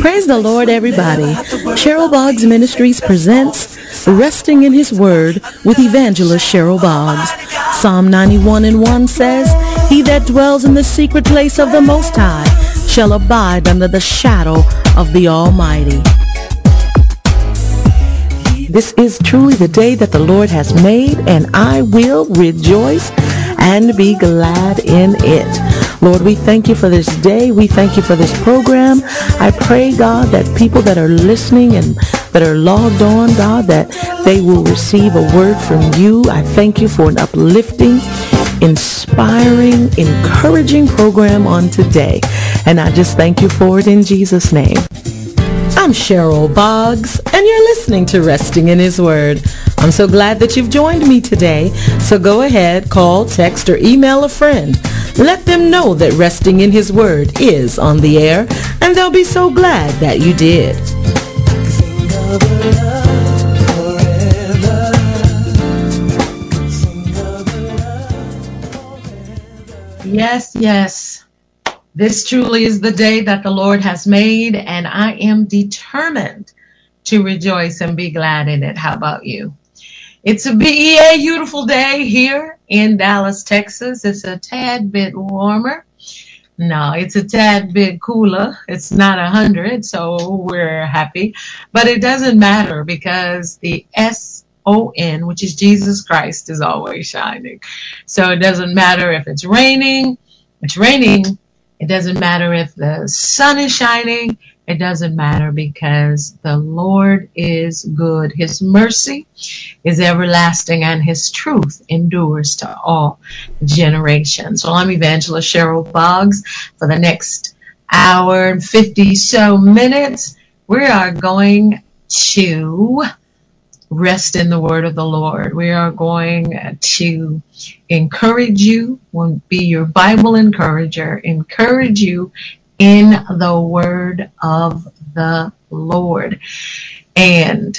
Praise the Lord, everybody. Cheryl Boggs Ministries presents Resting in His Word with Evangelist Cheryl Boggs. Psalm 91 and 1 says, He that dwells in the secret place of the Most High shall abide under the shadow of the Almighty. This is truly the day that the Lord has made, and I will rejoice and be glad in it. Lord, we thank you for this day. We thank you for this program. I pray, God, that people that are listening and that are logged on, God, that they will receive a word from you. I thank you for an uplifting, inspiring, encouraging program on today. And I just thank you for it in Jesus' name. I'm Cheryl Boggs, and you're listening to Resting in His Word. I'm so glad that you've joined me today. So go ahead, call, text, or email a friend. Let them know that Resting in His Word is on the air, and they'll be so glad that you did. Yes, yes. This truly is the day that the Lord has made, and I am determined to rejoice and be glad in it. How about you? It's a BEA beautiful day here in Dallas, Texas. It's a tad bit warmer. No, it's a tad bit cooler. It's not a hundred, so we're happy. But it doesn't matter because the S O N, which is Jesus Christ, is always shining. So it doesn't matter if it's raining, it's raining. It doesn't matter if the sun is shining. It doesn't matter because the Lord is good. His mercy is everlasting and his truth endures to all generations. Well, I'm Evangelist Cheryl Boggs. For the next hour and 50 so minutes, we are going to rest in the word of the Lord. We are going to encourage you, will be your Bible encourager, encourage you in the word of the Lord. And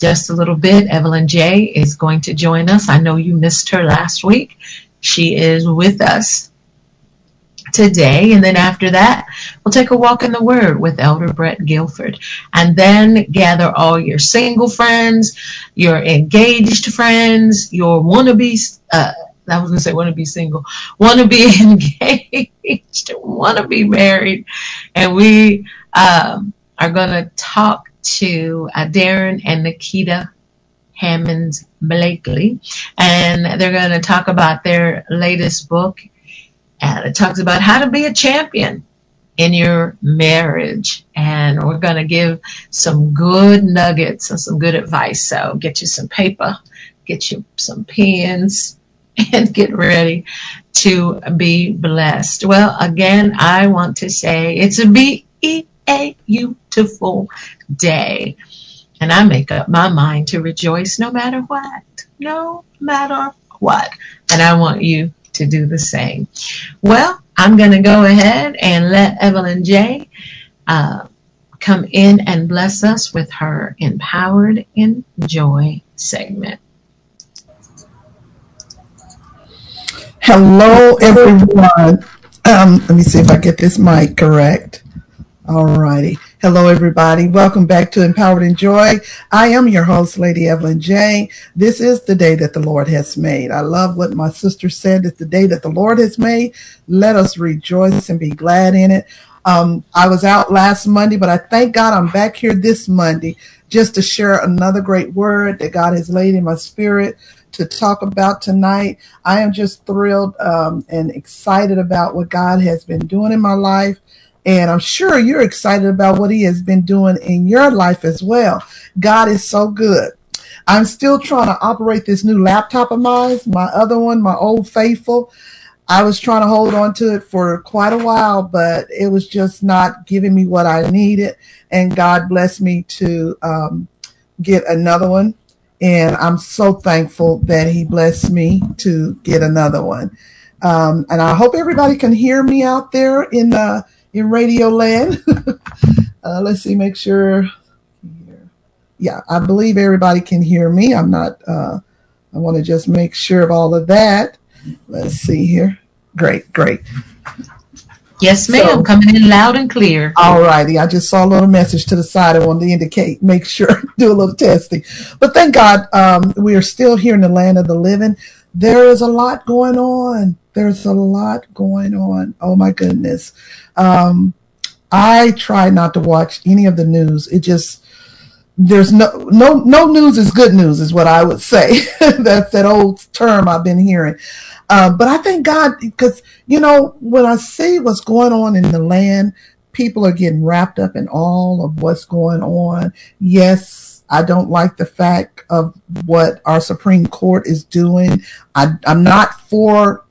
just a little bit, Evelyn J is going to join us. I know you missed her last week. She is with us today. And then after that, we'll take a walk in the Word with Elder Brett Guilford. And then gather all your single friends, your engaged friends, your wannabe, uh, I was going to say want to be single, want to be engaged, want to be married. And we um, are going to talk to uh, Darren and Nikita Hammonds Blakely. And they're going to talk about their latest book, and it talks about how to be a champion in your marriage. And we're going to give some good nuggets and some good advice. So get you some paper, get you some pens, and get ready to be blessed. Well, again, I want to say it's a be a beautiful day. And I make up my mind to rejoice no matter what. No matter what. And I want you to do the same. Well, I'm going to go ahead and let Evelyn J. Uh, come in and bless us with her Empowered in Joy segment. Hello, everyone. Um, let me see if I get this mic correct. All righty. Hello, everybody. Welcome back to Empowered in Joy. I am your host, Lady Evelyn J. This is the day that the Lord has made. I love what my sister said. It's the day that the Lord has made. Let us rejoice and be glad in it. Um, I was out last Monday, but I thank God I'm back here this Monday just to share another great word that God has laid in my spirit to talk about tonight. I am just thrilled um, and excited about what God has been doing in my life. And I'm sure you're excited about what he has been doing in your life as well. God is so good. I'm still trying to operate this new laptop of mine, my other one, my old faithful. I was trying to hold on to it for quite a while, but it was just not giving me what I needed. And God blessed me to um, get another one. And I'm so thankful that He blessed me to get another one. Um, and I hope everybody can hear me out there in the in Radio Land. uh, let's see, make sure. Yeah, I believe everybody can hear me. I'm not, uh, I want to just make sure of all of that. Let's see here. Great, great. Yes, ma'am. So, Coming in loud and clear. All righty. I just saw a little message to the side. I wanted to indicate, make sure, do a little testing. But thank God, um, we are still here in the land of the living. There is a lot going on. There's a lot going on. Oh my goodness. Um, I try not to watch any of the news. It just, there's no, no, no news is good news is what I would say. That's that old term I've been hearing. Uh, but I thank God because, you know, when I see what's going on in the land, people are getting wrapped up in all of what's going on. Yes, I don't like the fact of what our Supreme Court is doing. I, I'm not for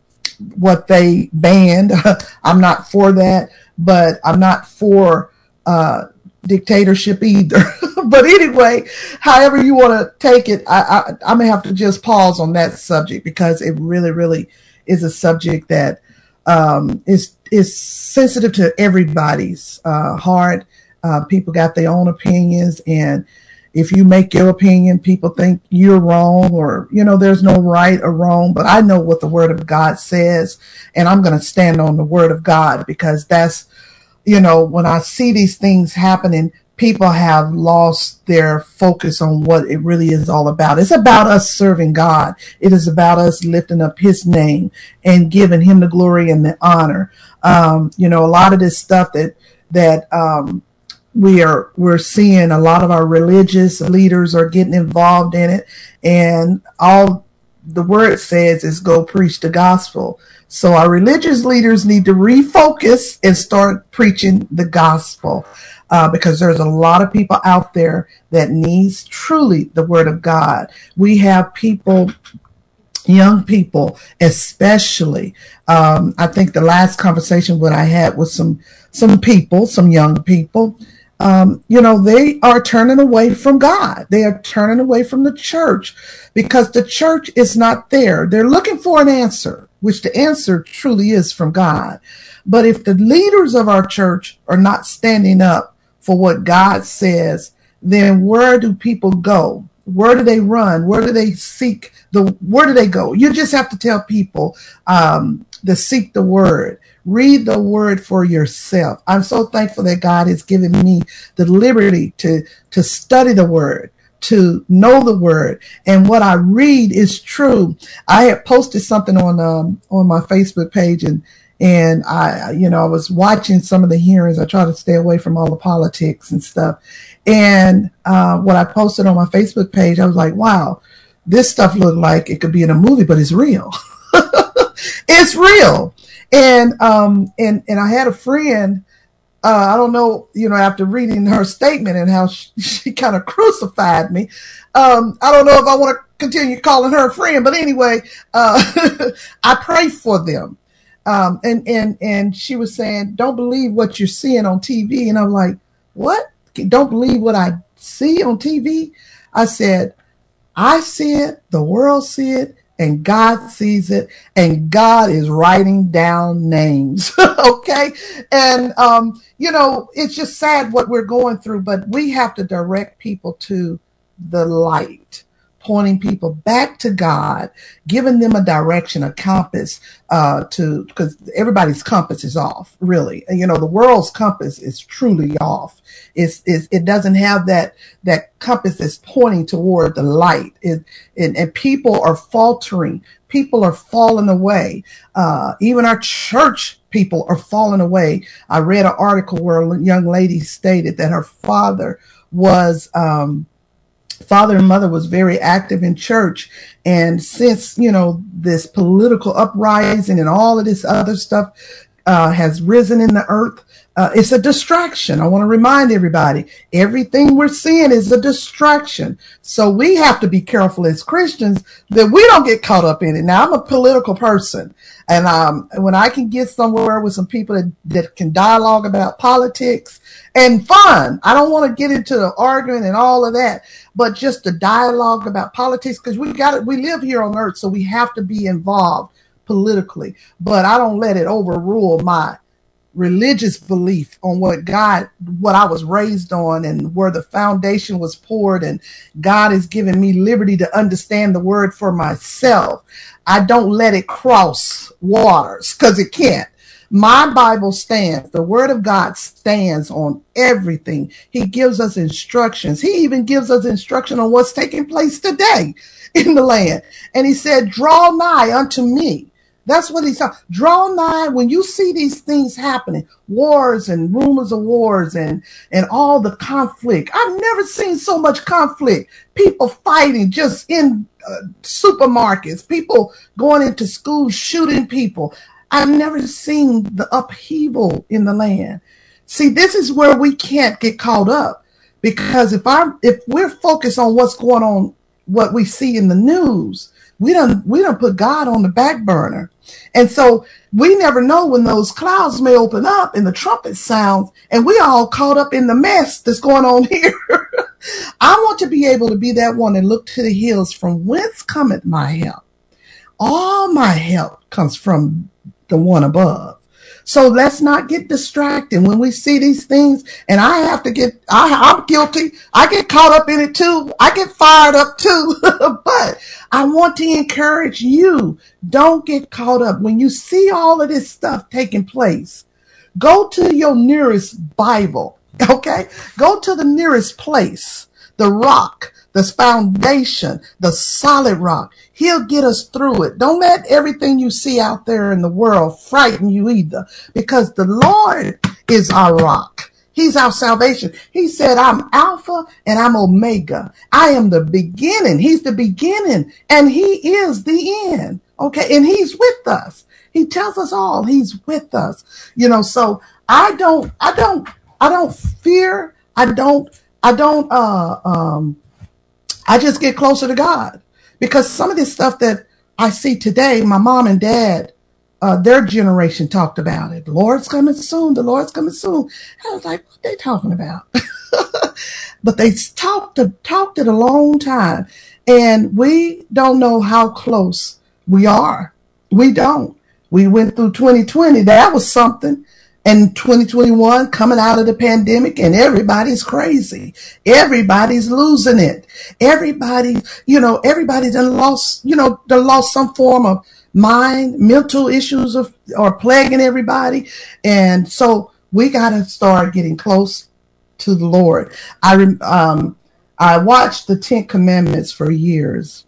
what they banned. I'm not for that, but I'm not for uh, dictatorship either. but anyway, however you want to take it, I, I, I may have to just pause on that subject because it really, really is a subject that um, is is sensitive to everybody's uh, heart. Uh, people got their own opinions, and if you make your opinion, people think you're wrong, or you know, there's no right or wrong. But I know what the Word of God says, and I'm going to stand on the Word of God because that's you know, when I see these things happening, people have lost their focus on what it really is all about. It's about us serving God. It is about us lifting up his name and giving him the glory and the honor. Um, you know, a lot of this stuff that, that, um, we are, we're seeing a lot of our religious leaders are getting involved in it and all the word says is go preach the gospel. So our religious leaders need to refocus and start preaching the gospel. Uh, because there's a lot of people out there that needs truly the word of God. We have people young people especially um, i think the last conversation what i had with some some people some young people um, you know, they are turning away from God. They are turning away from the church because the church is not there. They're looking for an answer, which the answer truly is from God. But if the leaders of our church are not standing up for what God says, then where do people go? Where do they run? Where do they seek the, where do they go? You just have to tell people, um, to seek the word. Read the word for yourself. I'm so thankful that God has given me the liberty to, to study the word, to know the word. And what I read is true. I had posted something on, um, on my Facebook page and, and I, you know, I was watching some of the hearings. I try to stay away from all the politics and stuff. And, uh, what I posted on my Facebook page, I was like, wow, this stuff looked like it could be in a movie, but it's real. it's real. And um and and I had a friend. Uh, I don't know, you know, after reading her statement and how she, she kind of crucified me. Um, I don't know if I want to continue calling her a friend, but anyway, uh, I pray for them. Um, and, and, and she was saying, don't believe what you're seeing on TV. And I'm like, what? Don't believe what I see on TV. I said, I see it. The world see it and God sees it and God is writing down names. okay. And, um, you know, it's just sad what we're going through, but we have to direct people to the light pointing people back to God, giving them a direction, a compass, uh, to, because everybody's compass is off, really. You know, the world's compass is truly off. It's, it's it doesn't have that, that compass that's pointing toward the light. It, it, and people are faltering. People are falling away. Uh, even our church people are falling away. I read an article where a young lady stated that her father was, um, father and mother was very active in church. And since, you know, this political uprising and all of this other stuff uh, has risen in the earth, uh, it's a distraction. I want to remind everybody everything we're seeing is a distraction. So we have to be careful as Christians that we don't get caught up in it. Now, I'm a political person, and um, when I can get somewhere with some people that, that can dialogue about politics and fun, I don't want to get into the arguing and all of that, but just the dialogue about politics because we got it. We live here on earth, so we have to be involved politically, but I don't let it overrule my religious belief on what God, what I was raised on and where the foundation was poured and God has given me liberty to understand the word for myself. I don't let it cross waters because it can't. My Bible stands. The Word of God stands on everything. He gives us instructions. He even gives us instruction on what's taking place today in the land. And he said, Draw nigh unto me. That's what he's said. Draw nigh when you see these things happening, wars and rumors of wars and and all the conflict. I've never seen so much conflict. People fighting just in uh, supermarkets, people going into schools shooting people. I've never seen the upheaval in the land. See, this is where we can't get caught up because if I if we're focused on what's going on, what we see in the news, we don't we don't put God on the back burner. And so we never know when those clouds may open up and the trumpet sounds and we all caught up in the mess that's going on here. I want to be able to be that one and look to the hills from whence cometh my help. All my help comes from the one above. So let's not get distracted when we see these things. And I have to get, I, I'm guilty. I get caught up in it too. I get fired up too. but I want to encourage you. Don't get caught up when you see all of this stuff taking place. Go to your nearest Bible. Okay. Go to the nearest place, the rock, the foundation, the solid rock. He'll get us through it. Don't let everything you see out there in the world frighten you either, because the Lord is our rock. He's our salvation. He said, I'm Alpha and I'm Omega. I am the beginning. He's the beginning and he is the end. Okay. And he's with us. He tells us all he's with us, you know, so I don't, I don't, I don't fear. I don't, I don't, uh, um, I just get closer to God because some of this stuff that I see today, my mom and dad, uh, their generation talked about it. The Lord's coming soon. The Lord's coming soon. I was like, what they talking about? but they talked talked it a long time, and we don't know how close we are. We don't. We went through 2020. That was something and 2021 coming out of the pandemic and everybody's crazy. Everybody's losing it. Everybody, you know, everybody done lost, you know, done lost some form of mind, mental issues of, are plaguing everybody. And so we got to start getting close to the Lord. I, um, I watched the Ten Commandments for years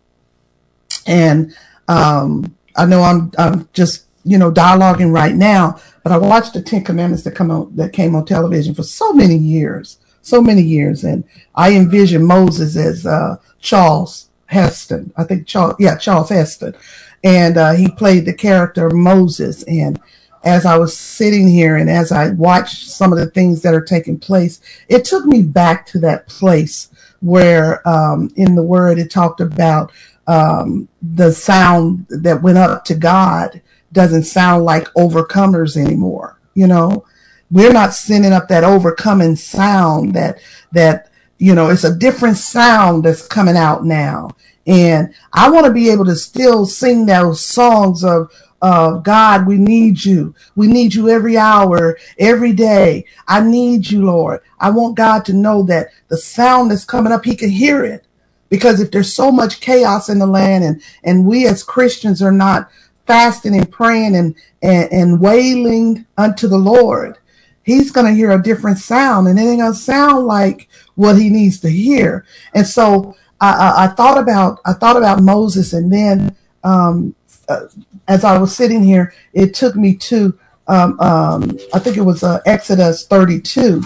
and, um, I know I'm, I'm just, you know, dialoguing right now, but I watched the Ten Commandments that come on that came on television for so many years, so many years, and I envision Moses as uh, Charles Heston. I think Charles, yeah, Charles Heston, and uh, he played the character Moses. And as I was sitting here and as I watched some of the things that are taking place, it took me back to that place where um, in the Word it talked about um, the sound that went up to God doesn't sound like overcomers anymore. You know, we're not sending up that overcoming sound that, that, you know, it's a different sound that's coming out now. And I want to be able to still sing those songs of, of God, we need you. We need you every hour, every day. I need you, Lord. I want God to know that the sound that's coming up, he can hear it. Because if there's so much chaos in the land and, and we as Christians are not fasting and praying and, and, and wailing unto the Lord, he's going to hear a different sound and it ain't going to sound like what he needs to hear. And so I, I, I thought about, I thought about Moses and then, um, uh, as I was sitting here, it took me to, um, um, I think it was uh, Exodus 32.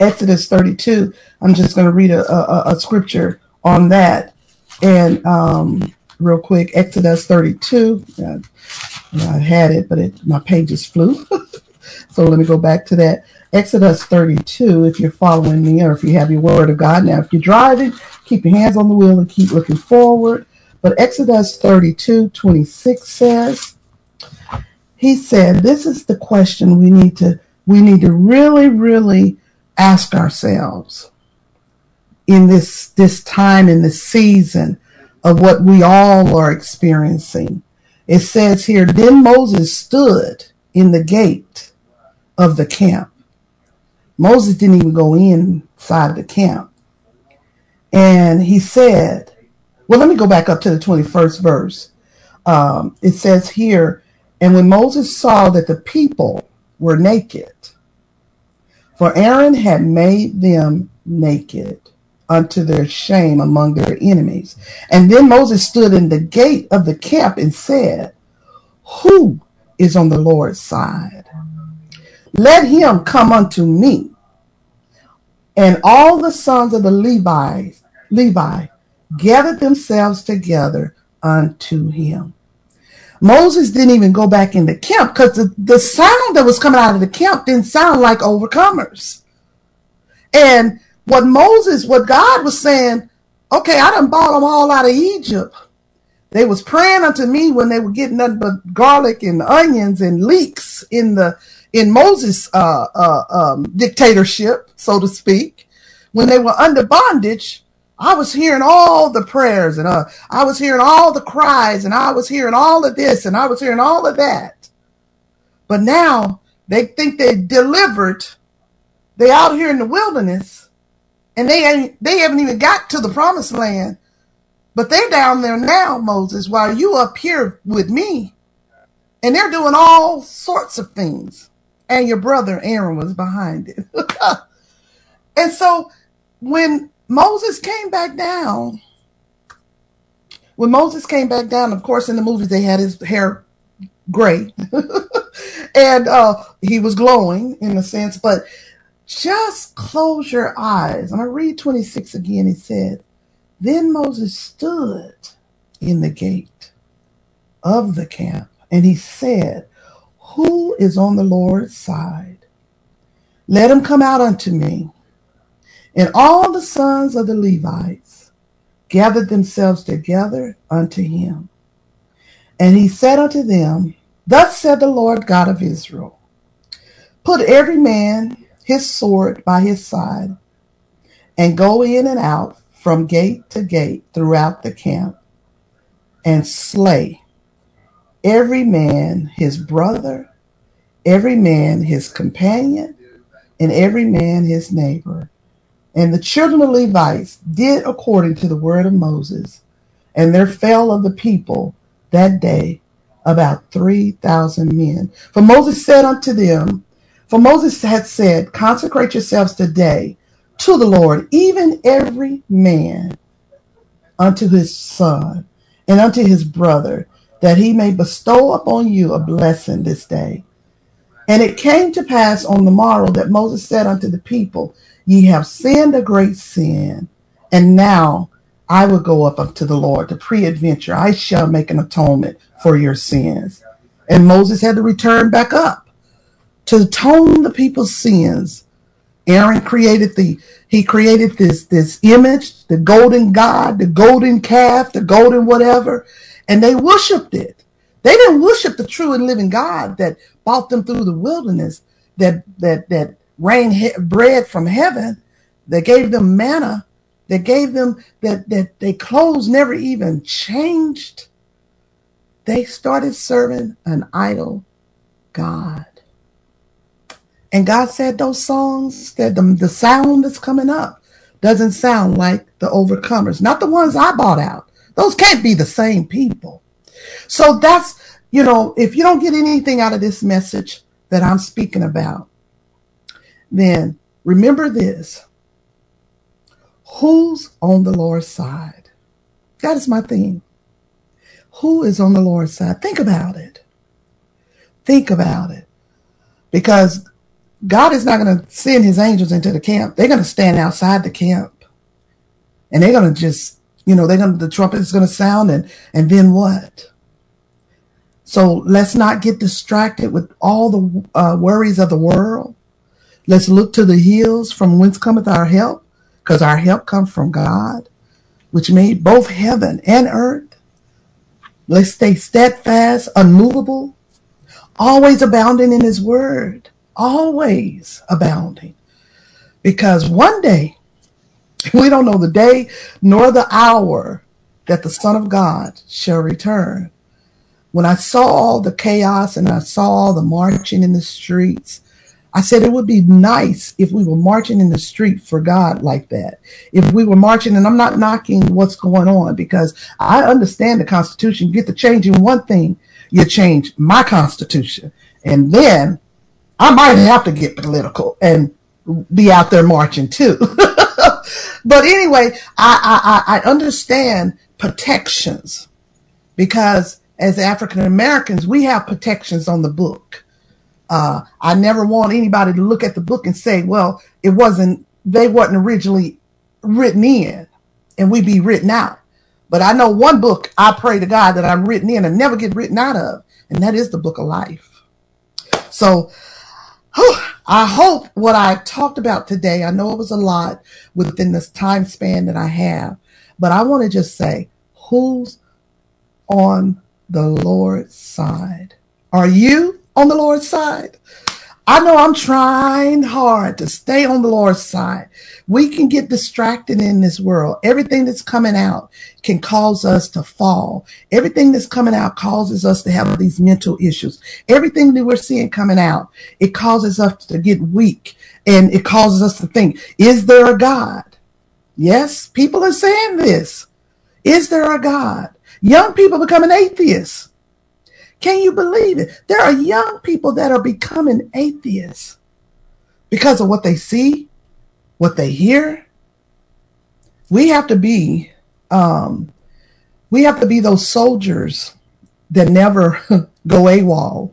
Exodus 32. I'm just going to read a, a, a, scripture on that. And um, real quick. Exodus 32. I, I had it, but it, my pages flew. so let me go back to that. Exodus 32, if you're following me or if you have your word of God. Now, if you're driving, keep your hands on the wheel and keep looking forward. But Exodus 32, 26 says, he said, this is the question we need to, we need to really, really ask ourselves in this, this time, in this season of what we all are experiencing. It says here, then Moses stood in the gate of the camp. Moses didn't even go inside of the camp. And he said, well, let me go back up to the 21st verse. Um, it says here, And when Moses saw that the people were naked, for Aaron had made them naked unto their shame among their enemies. And then Moses stood in the gate of the camp and said, Who is on the Lord's side? Let him come unto me. And all the sons of the Levites, Levi gathered themselves together unto him. Moses didn't even go back in the camp because the, the sound that was coming out of the camp didn't sound like overcomers. And what Moses, what God was saying, okay, I done bought them all out of Egypt. They was praying unto me when they were getting nothing but garlic and onions and leeks in the in Moses' uh, uh, um, dictatorship, so to speak. When they were under bondage, I was hearing all the prayers and uh, I was hearing all the cries and I was hearing all of this and I was hearing all of that. But now they think they delivered. They out here in the wilderness and they ain't, they haven't even got to the promised land. But they're down there now, Moses, while you up here with me. And they're doing all sorts of things. And your brother Aaron was behind it. and so when Moses came back down, when Moses came back down, of course, in the movies, they had his hair gray. and uh, he was glowing in a sense, but just close your eyes. I'm going to read 26 again. He said, Then Moses stood in the gate of the camp and he said, Who is on the Lord's side? Let him come out unto me. And all the sons of the Levites gathered themselves together unto him. And he said unto them, Thus said the Lord God of Israel, Put every man his sword by his side, and go in and out from gate to gate throughout the camp, and slay every man his brother, every man his companion, and every man his neighbor. And the children of Levites did according to the word of Moses, and there fell of the people that day about 3,000 men. For Moses said unto them, for Moses had said, Consecrate yourselves today to the Lord, even every man unto his son and unto his brother, that he may bestow upon you a blessing this day. And it came to pass on the morrow that Moses said unto the people, Ye have sinned a great sin, and now I will go up unto the Lord to peradventure. I shall make an atonement for your sins. And Moses had to return back up to atone the people's sins. Aaron created the he created this this image, the golden god, the golden calf, the golden whatever, and they worshipped it. They didn't worship the true and living God that brought them through the wilderness, that that that rained he- bread from heaven, that gave them manna, that gave them that that their clothes never even changed. They started serving an idol God. And God said those songs, that the, the sound that's coming up doesn't sound like the overcomers, not the ones I bought out. Those can't be the same people. So that's, you know, if you don't get anything out of this message that I'm speaking about, then remember this. Who's on the Lord's side? That is my theme. Who is on the Lord's side? Think about it. Think about it. Because God is not going to send his angels into the camp. They're going to stand outside the camp. And they're going to just, you know, they're going to, the trumpet is going to sound and, and then what? So let's not get distracted with all the uh, worries of the world. Let's look to the hills from whence cometh our help, because our help comes from God, which made both heaven and earth. Let's stay steadfast, unmovable, always abounding in his word always abounding. Because one day, we don't know the day nor the hour that the Son of God shall return. When I saw all the chaos and I saw all the marching in the streets, I said it would be nice if we were marching in the street for God like that. If we were marching, and I'm not knocking what's going on because I understand the Constitution. You get to changing one thing, you change my constitution. And then I might have to get political and be out there marching too. but anyway, I, I, I understand protections because as African Americans, we have protections on the book. Uh, I never want anybody to look at the book and say, well, it wasn't, they wasn't originally written in and we be written out. But I know one book I pray to God that I'm written in and never get written out of, and that is the book of life. So I hope what I talked about today, I know it was a lot within this time span that I have, but I want to just say, who's on the Lord's side? Are you on the Lord's side? I know I'm trying hard to stay on the Lord's side. We can get distracted in this world. Everything that's coming out can cause us to fall. Everything that's coming out causes us to have these mental issues. Everything that we're seeing coming out, it causes us to get weak and it causes us to think, is there a God? Yes, people are saying this. Is there a God? Young people becoming atheists. Can you believe it? There are young people that are becoming atheists because of what they see, what they hear. We have to be, um, we have to be those soldiers that never go AWOL.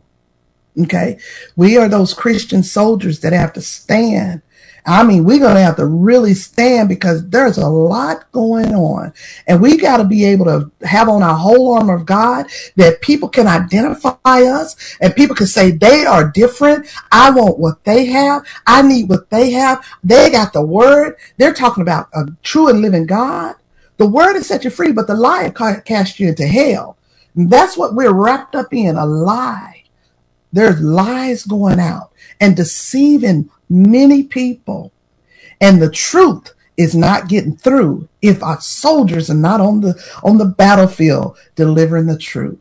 Okay. We are those Christian soldiers that have to stand I mean, we're going to have to really stand because there's a lot going on. And we got to be able to have on our whole armor of God that people can identify us and people can say they are different. I want what they have. I need what they have. They got the word. They're talking about a true and living God. The word has set you free, but the lie cast you into hell. And that's what we're wrapped up in, a lie. There's lies going out and deceiving many people. And the truth is not getting through if our soldiers are not on the on the battlefield delivering the truth.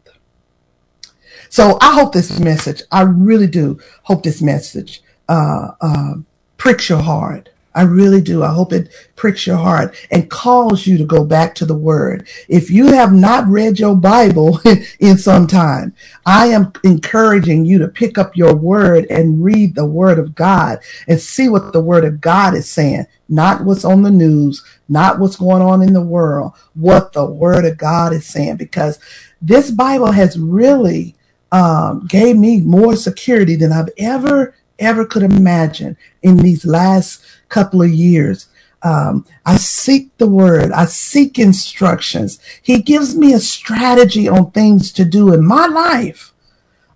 So I hope this message, I really do hope this message uh, uh, pricks your heart I really do. I hope it pricks your heart and calls you to go back to the word. If you have not read your Bible in some time, I am encouraging you to pick up your word and read the word of God and see what the word of God is saying, not what's on the news, not what's going on in the world, what the word of God is saying, because this Bible has really um, gave me more security than I've ever, ever could imagine in these last couple of years. Um, I seek the word. I seek instructions. He gives me a strategy on things to do in my life.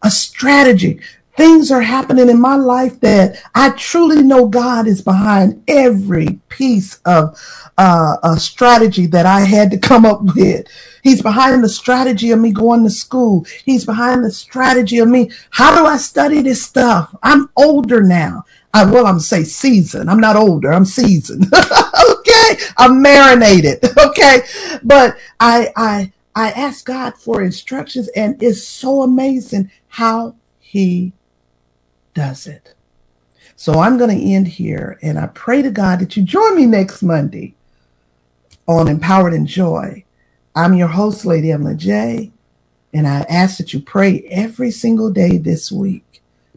A strategy. Things are happening in my life that I truly know God is behind every piece of uh, a strategy that I had to come up with. He's behind the strategy of me going to school. He's behind the strategy of me. How do I study this stuff? I'm older now. I, well, I'm say seasoned. I'm not older. I'm seasoned. okay. I'm marinated. Okay. But I, I, I ask God for instructions and it's so amazing how he does it. So I'm going to end here and I pray to God that you join me next Monday on Empowered in Joy. I'm your host, Lady Evelyn J. And I ask that you pray every single day this week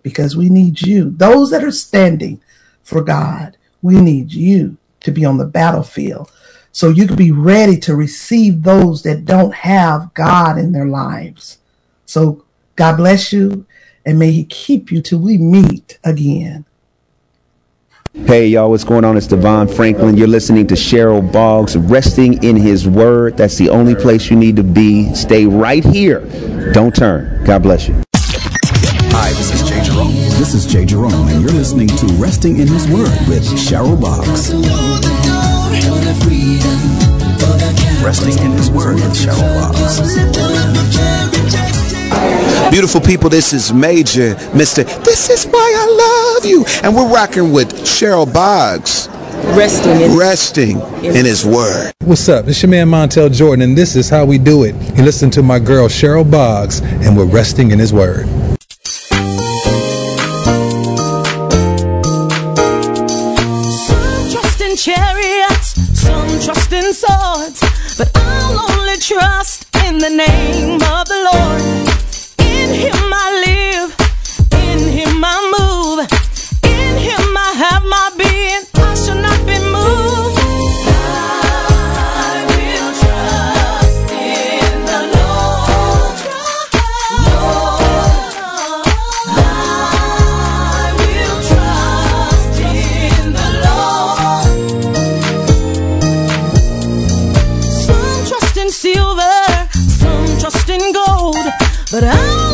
because we need you. Those that are standing for God, we need you to be on the battlefield so you can be ready to receive those that don't have God in their lives. So God bless you and may he keep you till we meet again. Hey y'all, what's going on? It's DeVon Franklin. You're listening to Cheryl Boggs, resting in his word. That's the only place you need to be. Stay right here. Don't turn. God bless you. Hi, this is Jay Jerome. This is Jay Jerome, and you're listening to Resting in His Word with Cheryl Boggs. Resting in His Word with Cheryl Boggs. Beautiful people, this is Major, Mr. This is why I love you. And we're rocking with Cheryl Boggs. Resting in, resting in, in his word. What's up? It's your man Montel Jordan, and this is how we do it. You listen to my girl Cheryl Boggs, and we're resting in his word. In swords, but I'll only trust in the name of the Lord. silver, some trust in gold, but I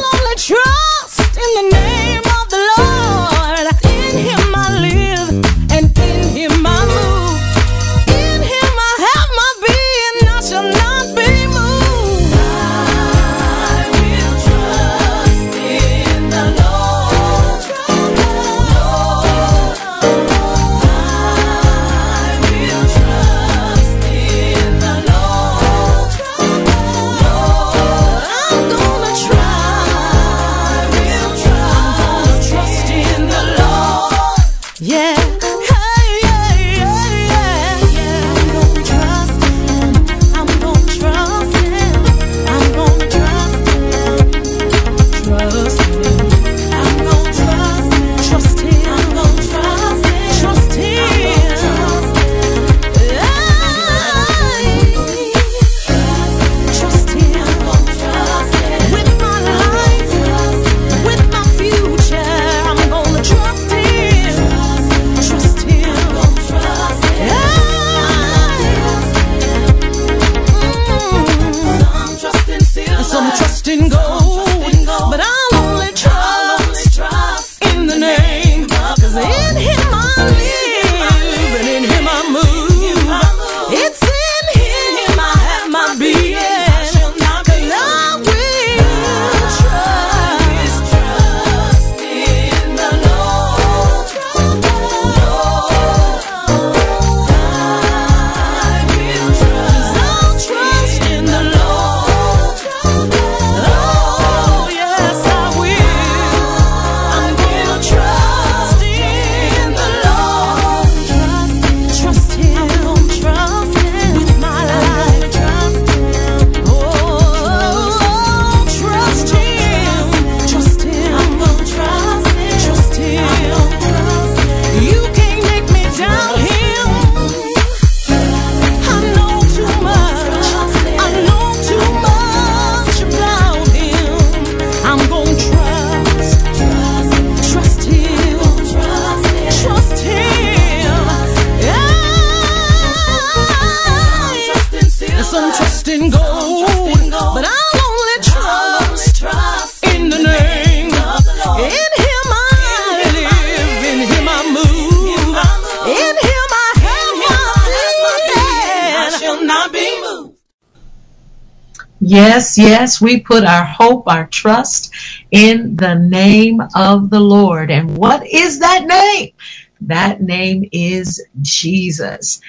Yes, we put our hope, our trust in the name of the Lord. And what is that name? That name is Jesus.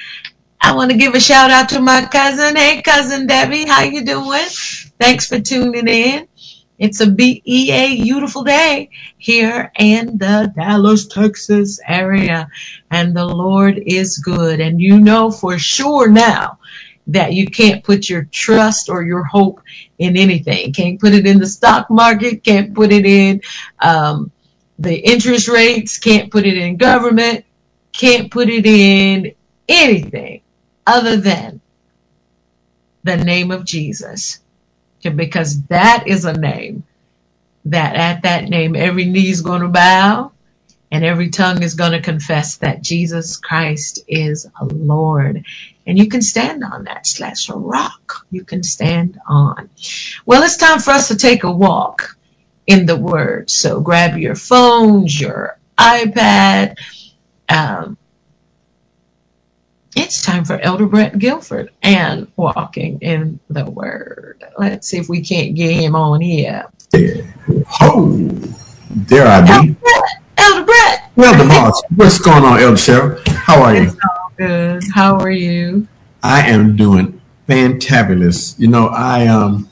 I want to give a shout out to my cousin. Hey, cousin Debbie, how you doing? Thanks for tuning in. It's a BEA beautiful day here in the Dallas, Texas area. And the Lord is good. And you know for sure now that you can't put your trust or your hope in anything. Can't put it in the stock market, can't put it in um, the interest rates, can't put it in government, can't put it in anything other than the name of Jesus. Because that is a name that at that name every knee is going to bow and every tongue is going to confess that Jesus Christ is a Lord. And you can stand on that. Slash a rock you can stand on. Well, it's time for us to take a walk in the Word. So grab your phones, your iPad. Um, it's time for Elder Brett Guilford and walking in the Word. Let's see if we can't get him on here. Oh, there I be. Elder Brett. Elder Moss. What's going on, Elder Cheryl? How are you? All Good. How are you? I am doing fantabulous. You know, I um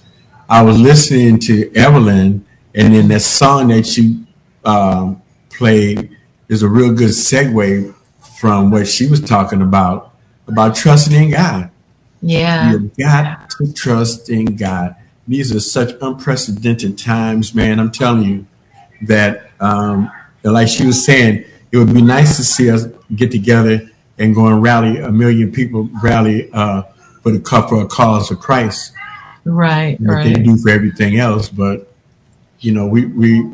I was listening to Evelyn and then that song that you um, played is a real good segue from what she was talking about about trusting in God. Yeah. You've got to trust in God. These are such unprecedented times, man. I'm telling you that um, like she was saying, it would be nice to see us get together and go and rally a million people rally uh, for the for a cause of Christ. Right, what right. they do for everything else, but you know, we we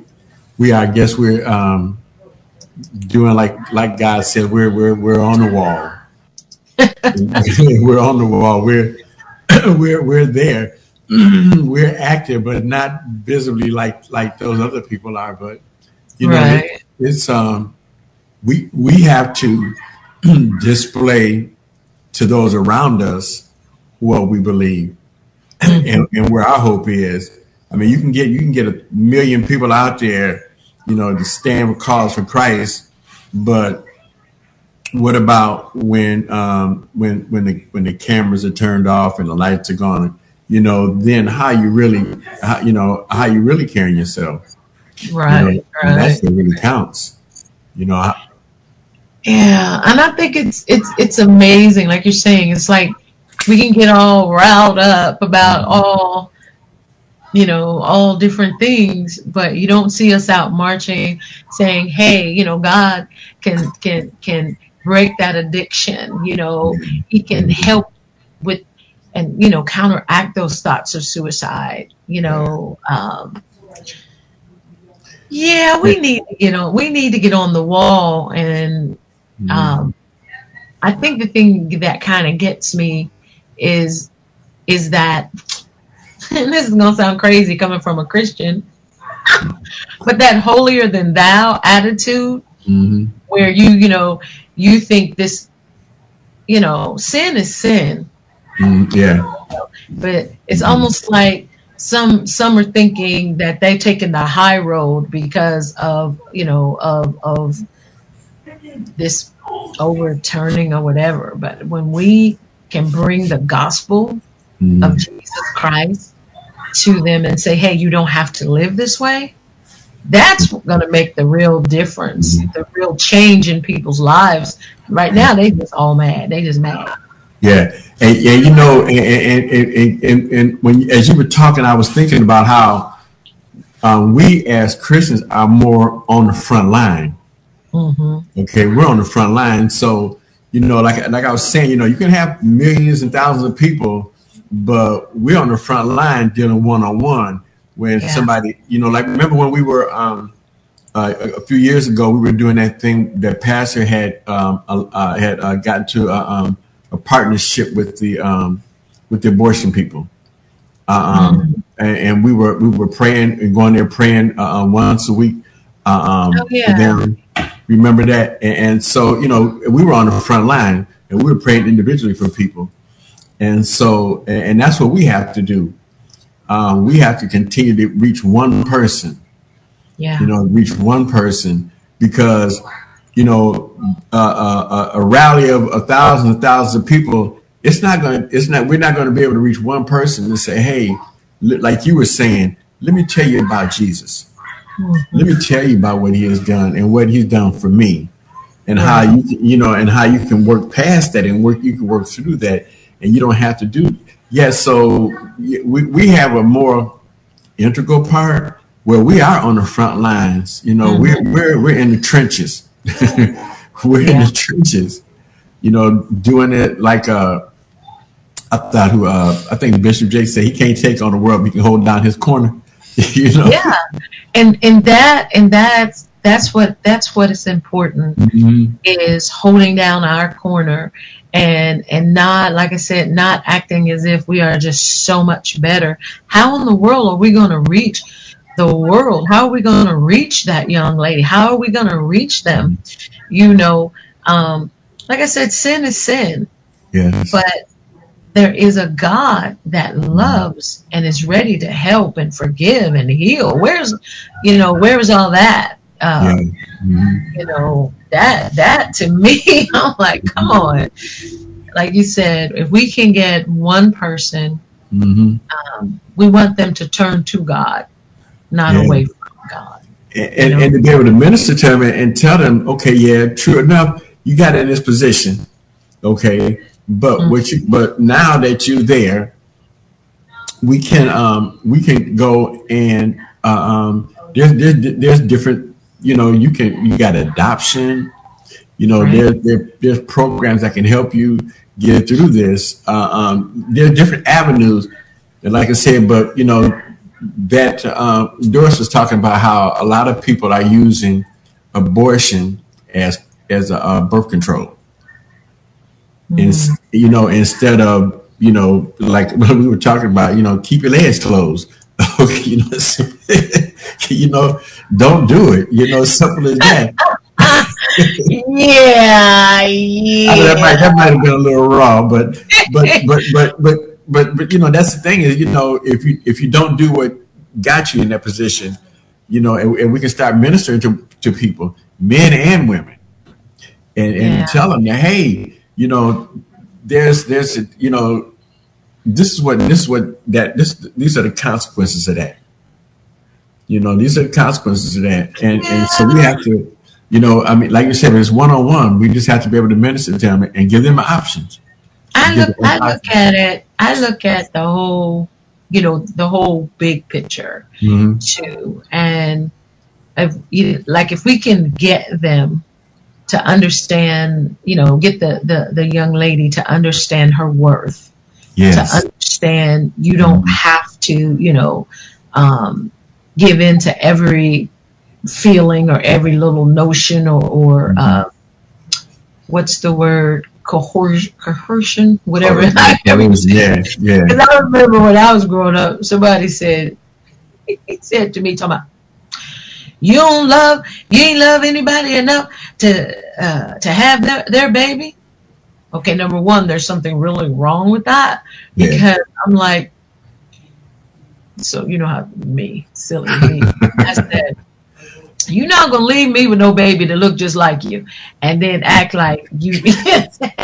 we I guess we're um, doing like like God said, we're we're we're on the wall. we're on the wall. We're we're we're there. we're active, but not visibly like like those other people are. But you know, Right. it, it's um we we have to display to those around us what we believe and, and where our hope is. I mean, you can get you can get a million people out there, you know, to stand with cause for Christ, but what about when um, when when the when the cameras are turned off and the lights are gone? You know, then how you really, how, you know, how you really carrying yourself? You know, Right, that's what really counts. You know, how, Yeah, and I think it's it's it's amazing. Like you're saying, it's like we can get all riled up about all you know all different things, but you don't see us out marching, saying, "Hey, you know, God can can can break that addiction. You know, He can help with and you know counteract those thoughts of suicide. You know." Um, yeah, we need to get on. We need to get on the wall, and um, I think the thing that kind of gets me is is that, and this is gonna sound crazy coming from a Christian, but that holier than thou attitude, Mhm. where you you know you think this, you know, sin is sin, Mhm. yeah, but it's almost like some some are thinking that they've taken the high road because of you know of of this overturning or whatever. But when we can bring the gospel Mhm. of jesus christ to them and say hey you don't have to live this way that's going to make the real difference the real change in people's lives. Right now they just all mad. They just mad Yeah, and, and you know, and, and, and, and, when as you were talking, I was thinking about how um, we as Christians are more on the front line. hmm Okay, we're on the front line, so you know, like like I was saying, you know, you can have millions and thousands of people, but we're on the front line dealing one on one. When Yeah. somebody, you know, like remember when we were um, uh, a, a few years ago, we were doing that thing that Pastor had um, uh, uh, had uh, gotten to a, um, a partnership with the um, with the abortion people, uh, um, and, and we were we were praying and going there praying uh, uh, once a week. Uh, um, Oh, yeah. them. Remember that, and, and so you know we were on the front line and we were praying individually for people, and so and, and that's what we have to do. um, we have to continue to reach one person. Yeah. You know, reach one person because you know uh, uh, a rally of a thousands and thousands of people. It's not going. It's not. We're not going to be able to reach one person and say, "Hey, like you were saying, let me tell you about Jesus. Let me tell you about what He has done and what He's done for me." and how you you know and how you can work past that and work you can work through that and you don't have to do yeah so we, we have a more integral part where we are on the front lines you know mm-hmm. we're, we're we're in the trenches we're yeah. in the trenches you know doing it like uh I thought who uh, I think Bishop Jake said he can't take on the world, but he can hold down his corner. you know. Yeah, and and that and that's that's what that's what is important mm-hmm. is holding down our corner and and not like I said not acting as if we are just so much better. How in the world are we going to reach the world? How are we going to reach that young lady? How are we going to reach them? You know, um, like I said, sin is sin. Yes. But there is a God that loves and is ready to help and forgive and heal. Where's, you know, where's all that? Um, mm-hmm. You know that that to me, I'm like, come on. Like you said, if we can get one person, mm-hmm. um, we want them to turn to God, not yeah. away from God. And, and, and, to be able to minister to them and, and, tell them, okay, yeah, true enough, you got in this position, okay, but mm-hmm. what you, but now that you're there, we can um, we can go and uh, um, there's, there's there's different you know, you can you got adoption. You know, right. there, there there's programs that can help you get through this. Uh, um, there are different avenues, and like I said, but you know that uh, Doris was talking about how a lot of people are using abortion as as a, uh, birth control. Mm-hmm. you know, instead of you know, like we were talking about, you know, keep your legs closed. you know, you know, don't do it. You know, simple as that. yeah, yeah. I mean, that, might, that might have been a little raw, but but but but but but but you know, that's the thing is, you know, if you if you don't do what got you in that position, you know, and, and we can start ministering to to people, men and women, and and yeah. tell them that hey, you know, there's there's you know this is what this is what that this these are the consequences of that. You know, these are the consequences of that, and and so we have to, you know, I mean, like you said, it's one on one. We just have to be able to minister to them and give them options. I look, I look at it. I look at the whole, you know, the whole big picture mm-hmm. too, and if you, like if we can get them to understand, you know, get the the the young lady to understand her worth yes. to understand you don't mm-hmm. have to, you know, um, give in to every feeling or every little notion or, or mm-hmm. uh, what's the word? Coercion, coercion whatever. Oh, yeah, yeah. Because I remember when I was growing up, somebody said, he said to me, talking about, you don't love, you ain't love anybody enough to uh, to have their, their baby okay, number one, there's something really wrong with that because yeah. I'm like, so you know how me, silly me. I said, you're not gonna leave me with no baby to look just like you, and then act like you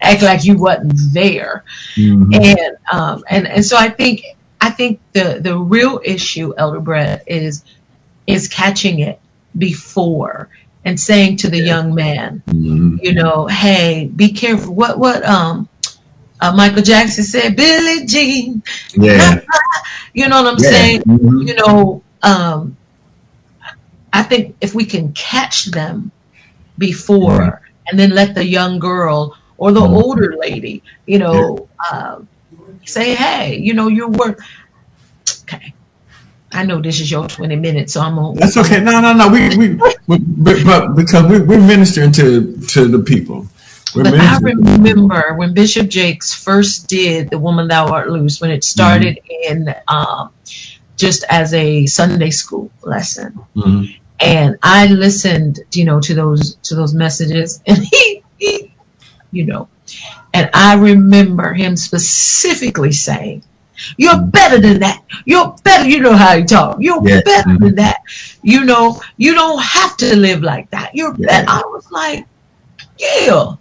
act like you wasn't there, mm-hmm. and um and and so I think I think the the real issue, Elder Brett, is is catching it before and saying to the young man, mm-hmm. you know, hey, be careful. What what um uh, Michael Jackson said, Billie Jean. Yeah. you know what I'm yeah. saying? Mm-hmm. You know, um, I think if we can catch them before and then let the young girl or the mm-hmm. older lady, you know, yeah. uh, say, hey, you know, you're worth. Okay, I know this is your 20 minutes, so I'm on. That's okay. No, no, no. We, we, we but, but because we, we're ministering to, to the people. We're but I remember when Bishop Jakes first did The Woman Thou Art Loose, when it started mm-hmm. in um, just as a Sunday school lesson. Mm-hmm. And I listened, you know, to those to those messages, and he, he, you know, and I remember him specifically saying, You're better than that. You're better. You know how you talk. You're Yeah. better than that. You know, you don't have to live like that. You're Yeah. better. I was like, yeah.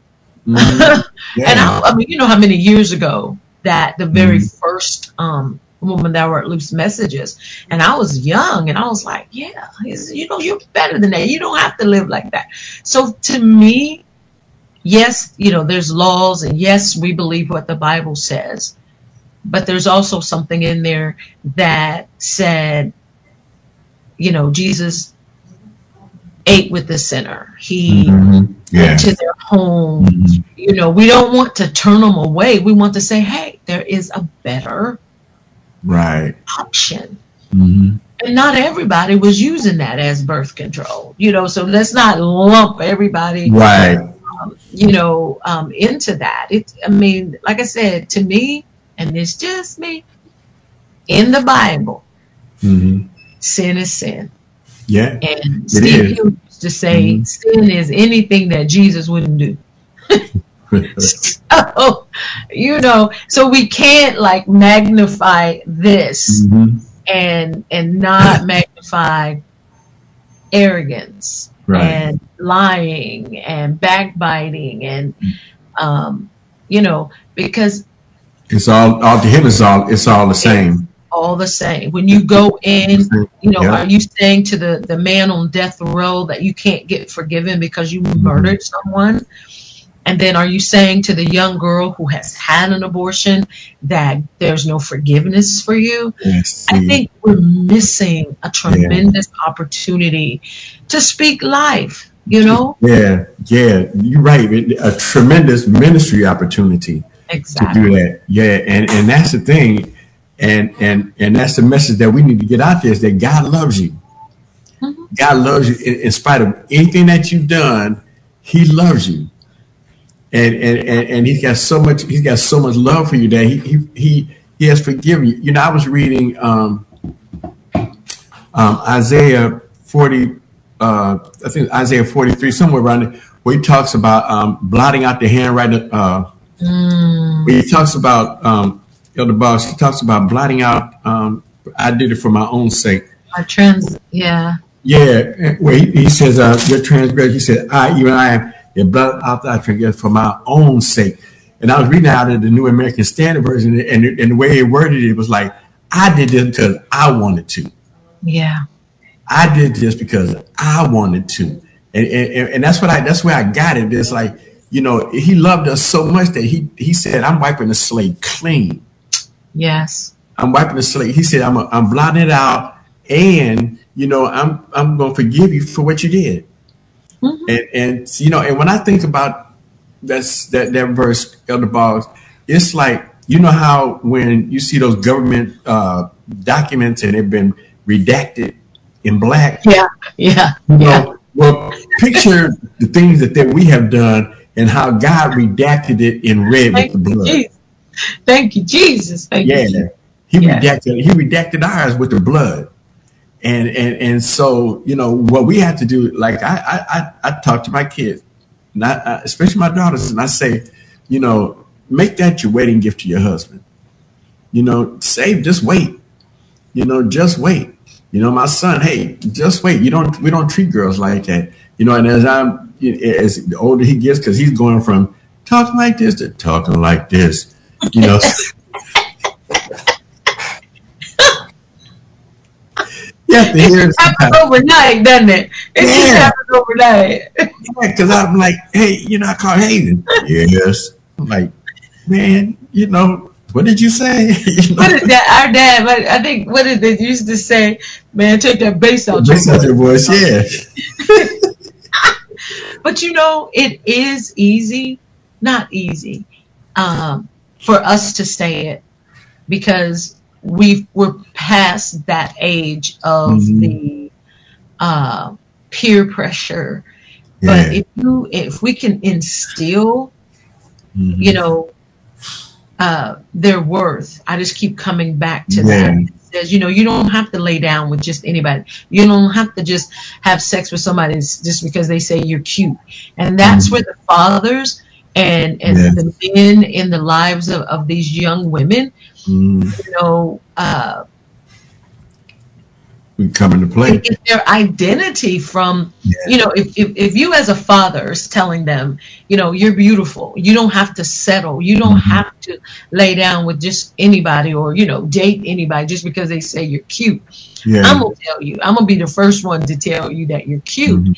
Mhm. And I, I mean, you know how many years ago that the very Mm-hmm. first um, Woman Thou Art Loose messages, and I was young, and I was like, yeah, you know, you're better than that. You don't have to live like that. So to me, yes, you know, there's laws, and yes, we believe what the Bible says, but there's also something in there that said, you know, Jesus ate with the sinner. He Mhm. Yeah. went to their home. Mhm. You know, we don't want to turn them away. We want to say, hey, there is a better Right. option. hmm And not everybody was using that as birth control. You know, so let's not lump everybody, Right. you know, um, into that. It, I mean, like I said, to me, and it's just me, in the Bible, hmm sin is sin. Yeah. And It Steve is. Used to say, Mhm. sin is anything that Jesus wouldn't do. so, you know, so we can't like magnify this Mhm. and and not magnify arrogance Right. and lying and backbiting and um you know because It's all, all to him. It's all. It's all the same. all the same when you go in you know Yeah. are you saying to the the man on death row that you can't get forgiven because you murdered someone and then are you saying to the young girl who has had an abortion that there's no forgiveness for you Yes. I think we're missing a tremendous opportunity to speak life, you know? Yeah. Yeah. You're right. A tremendous ministry opportunity. to do that. Yeah, and and that's the thing, and and and that's the message that we need to get out there is that God loves you. Mhm. God loves you in, in spite of anything that you've done. He loves you, and and and, he's got so much. He's got so much love for you that he he he, he has forgiven you. You know, I was reading um, um, Isaiah forty. Uh, I think Isaiah forty three somewhere around there, where he talks about um, blotting out the handwriting. Uh, Mm, when he talks about um, Elder Boggs, he talks about blotting out. Um, I did it for my own sake. our trans, yeah. Yeah, where he, he says, uh, "Your transgression." He said, "I, even I am, a blot out thy transgression for my own sake." And I was reading out of the New American Standard Version, and, and the way it worded it was like, "I did this because I wanted to. Yeah. I did this because I wanted to." And and, and that's what I. That's where I got it. It's like you know, he loved us so much that he he said, "I'm wiping the slate clean." Yes. I'm wiping the slate. He said, I'm, a, I'm blotting it out and, you know, I'm, I'm going to forgive you for what you did. Mhm. And, and, you know, and when I think about that's, that, that verse, Elder Boggs, it's like, you know how when you see those government uh, documents and they've been redacted in black, Yeah. Yeah. you Yeah. know, well, picture the things that, that we have done and how God redacted it in red with the blood. Thank you, Jesus. Thank Yeah, you. he Yeah. redacted he redacted ours with the blood, and and and so you know what we have to do. Like I I I, talk to my kids, not especially my daughters, and I say, you know, make that your wedding gift to your husband. You know, save just wait. You know, just wait. You know, my son, hey, just wait. You don't we don't treat girls like that. You know, and as I'm as the older he gets, because he's going from talking like this to talking like this. You know. You have to hear it Happens overnight, doesn't it? It just Yeah. happens overnight. Because I'm like, hey, you know, I call Hayden. yes. I'm like, man, you know, what did you say? you know, What is that? Our dad, but I think, what is it? Used to say, man, take that bass out your Based on your voice, yeah. But you know, it is easy, not easy, um, for us to say it because we we're past that age of Mhm. the uh, peer pressure. But if you if we can instill, Mhm. you know, uh, their worth, I just keep coming back to Yeah. that. It says, you know, you don't have to lay down with just anybody. You don't have to just have sex with somebody just because they say you're cute. And that's Mhm. where the fathers and and Yes. the men in the lives of, of these young women, Mm, you know, uh, we come into play. get their identity from you know if, if if you as a father is telling them you know you're beautiful you don't have to settle you don't Mm-hmm. have to lay down with just anybody or you know date anybody just because they say you're cute Yeah. i'm gonna tell you i'm gonna be the first one to tell you that you're cute Mm-hmm.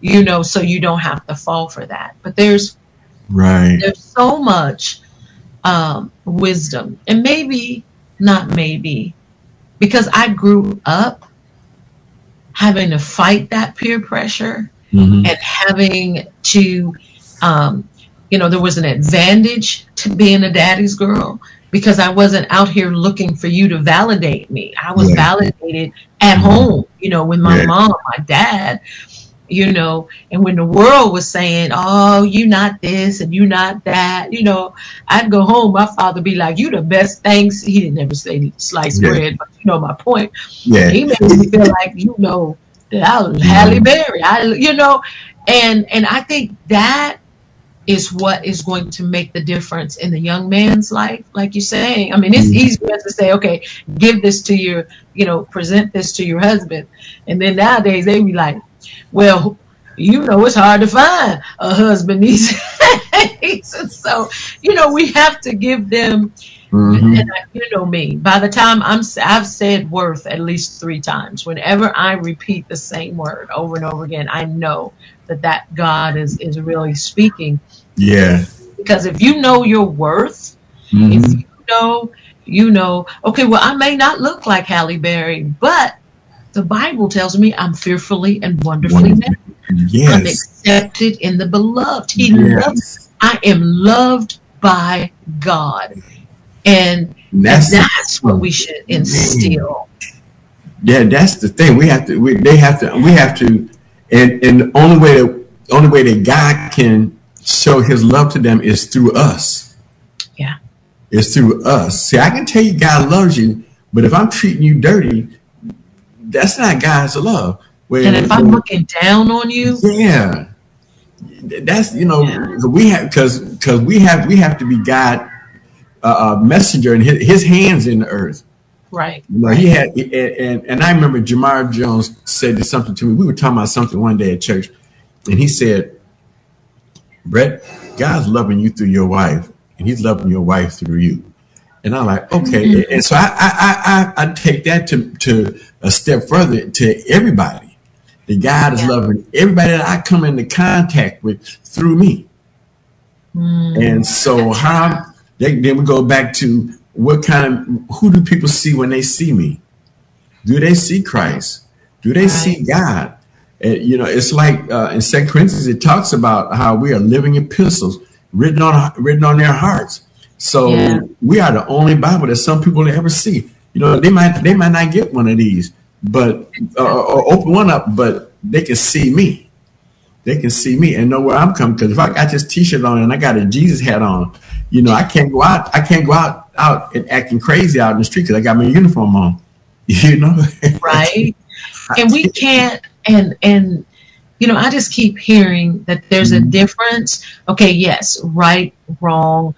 you know so you don't have to fall for that but there's right. there's so much um, wisdom and maybe not maybe because i grew up having to fight that peer pressure Mhm. and having to um, you know there was an advantage to being a daddy's girl because i wasn't out here looking for you to validate me i was Yeah. validated at home you know with my Yeah. mom my dad you know and when the world was saying oh you not this and you not that you know i'd go home my father be like you the best things he didn't ever say sliced Yeah. bread but you know my point Yeah. he made me feel like you know that I was mm-hmm. Halle Berry. I you know, and and I think that is what is going to make the difference in the young man's life. Like you're saying, I mean, it's easy for us to say, okay, give this to your, you know, present this to your husband, and then nowadays they be like, well. You know, it's hard to find a husband these days. So, you know, we have to give them Mhm. and I, you know me. By the time I'm, I've said worth at least three times. Whenever I repeat the same word over and over again, I know that that God is is really speaking. Yeah. Because if you know your worth, Mhm. if you know, you know. Okay, well, I may not look like Halle Berry, but the Bible tells me I'm fearfully and wonderfully Wonderful. made. I'm accepted in the beloved. He Yes. loves. I am loved by God, and That's that's what we should instill. Yeah, that's the thing. We have to. We, they have to. We have to. And and the only way that only way that God can show His love to them is through us. Yeah. It's through us. See, I can tell you God loves you, but if I'm treating you dirty, that's not God's love. When- And if I'm looking down on you, yeah, that's you know Yeah. we have because because we have we have to be God uh, uh, messenger and his, his hands in the earth. right? You know, he had, and, and, and I remember Jamar Jones said something to me. We were talking about something one day at church, and he said, Brett, God's loving you through your wife, and he's loving your wife through you. And I'm like, okay. And so I, I, I, I I take that to, to a step further to everybody. That God is Yeah. loving everybody that I come into contact with through me. Mm, And so how then we go back to what kind of who do people see when they see me? Do they see Christ? Do they see God? And, you know, it's like uh, in Second Corinthians, it talks about how we are living epistles written on written on their hearts. So Yeah. we are the only Bible that some people ever see. You know, they might they might not get one of these, but uh, or open one up, but they can see me they can see me and know where I'm coming. Because if I got this T-shirt on and I got a Jesus hat on, you know, I can't go out. I can't go out out and acting crazy out in the street because I got my uniform on. You know, right? and we can't. And and you know, I just keep hearing that there's a difference. Okay, yes, right, wrong,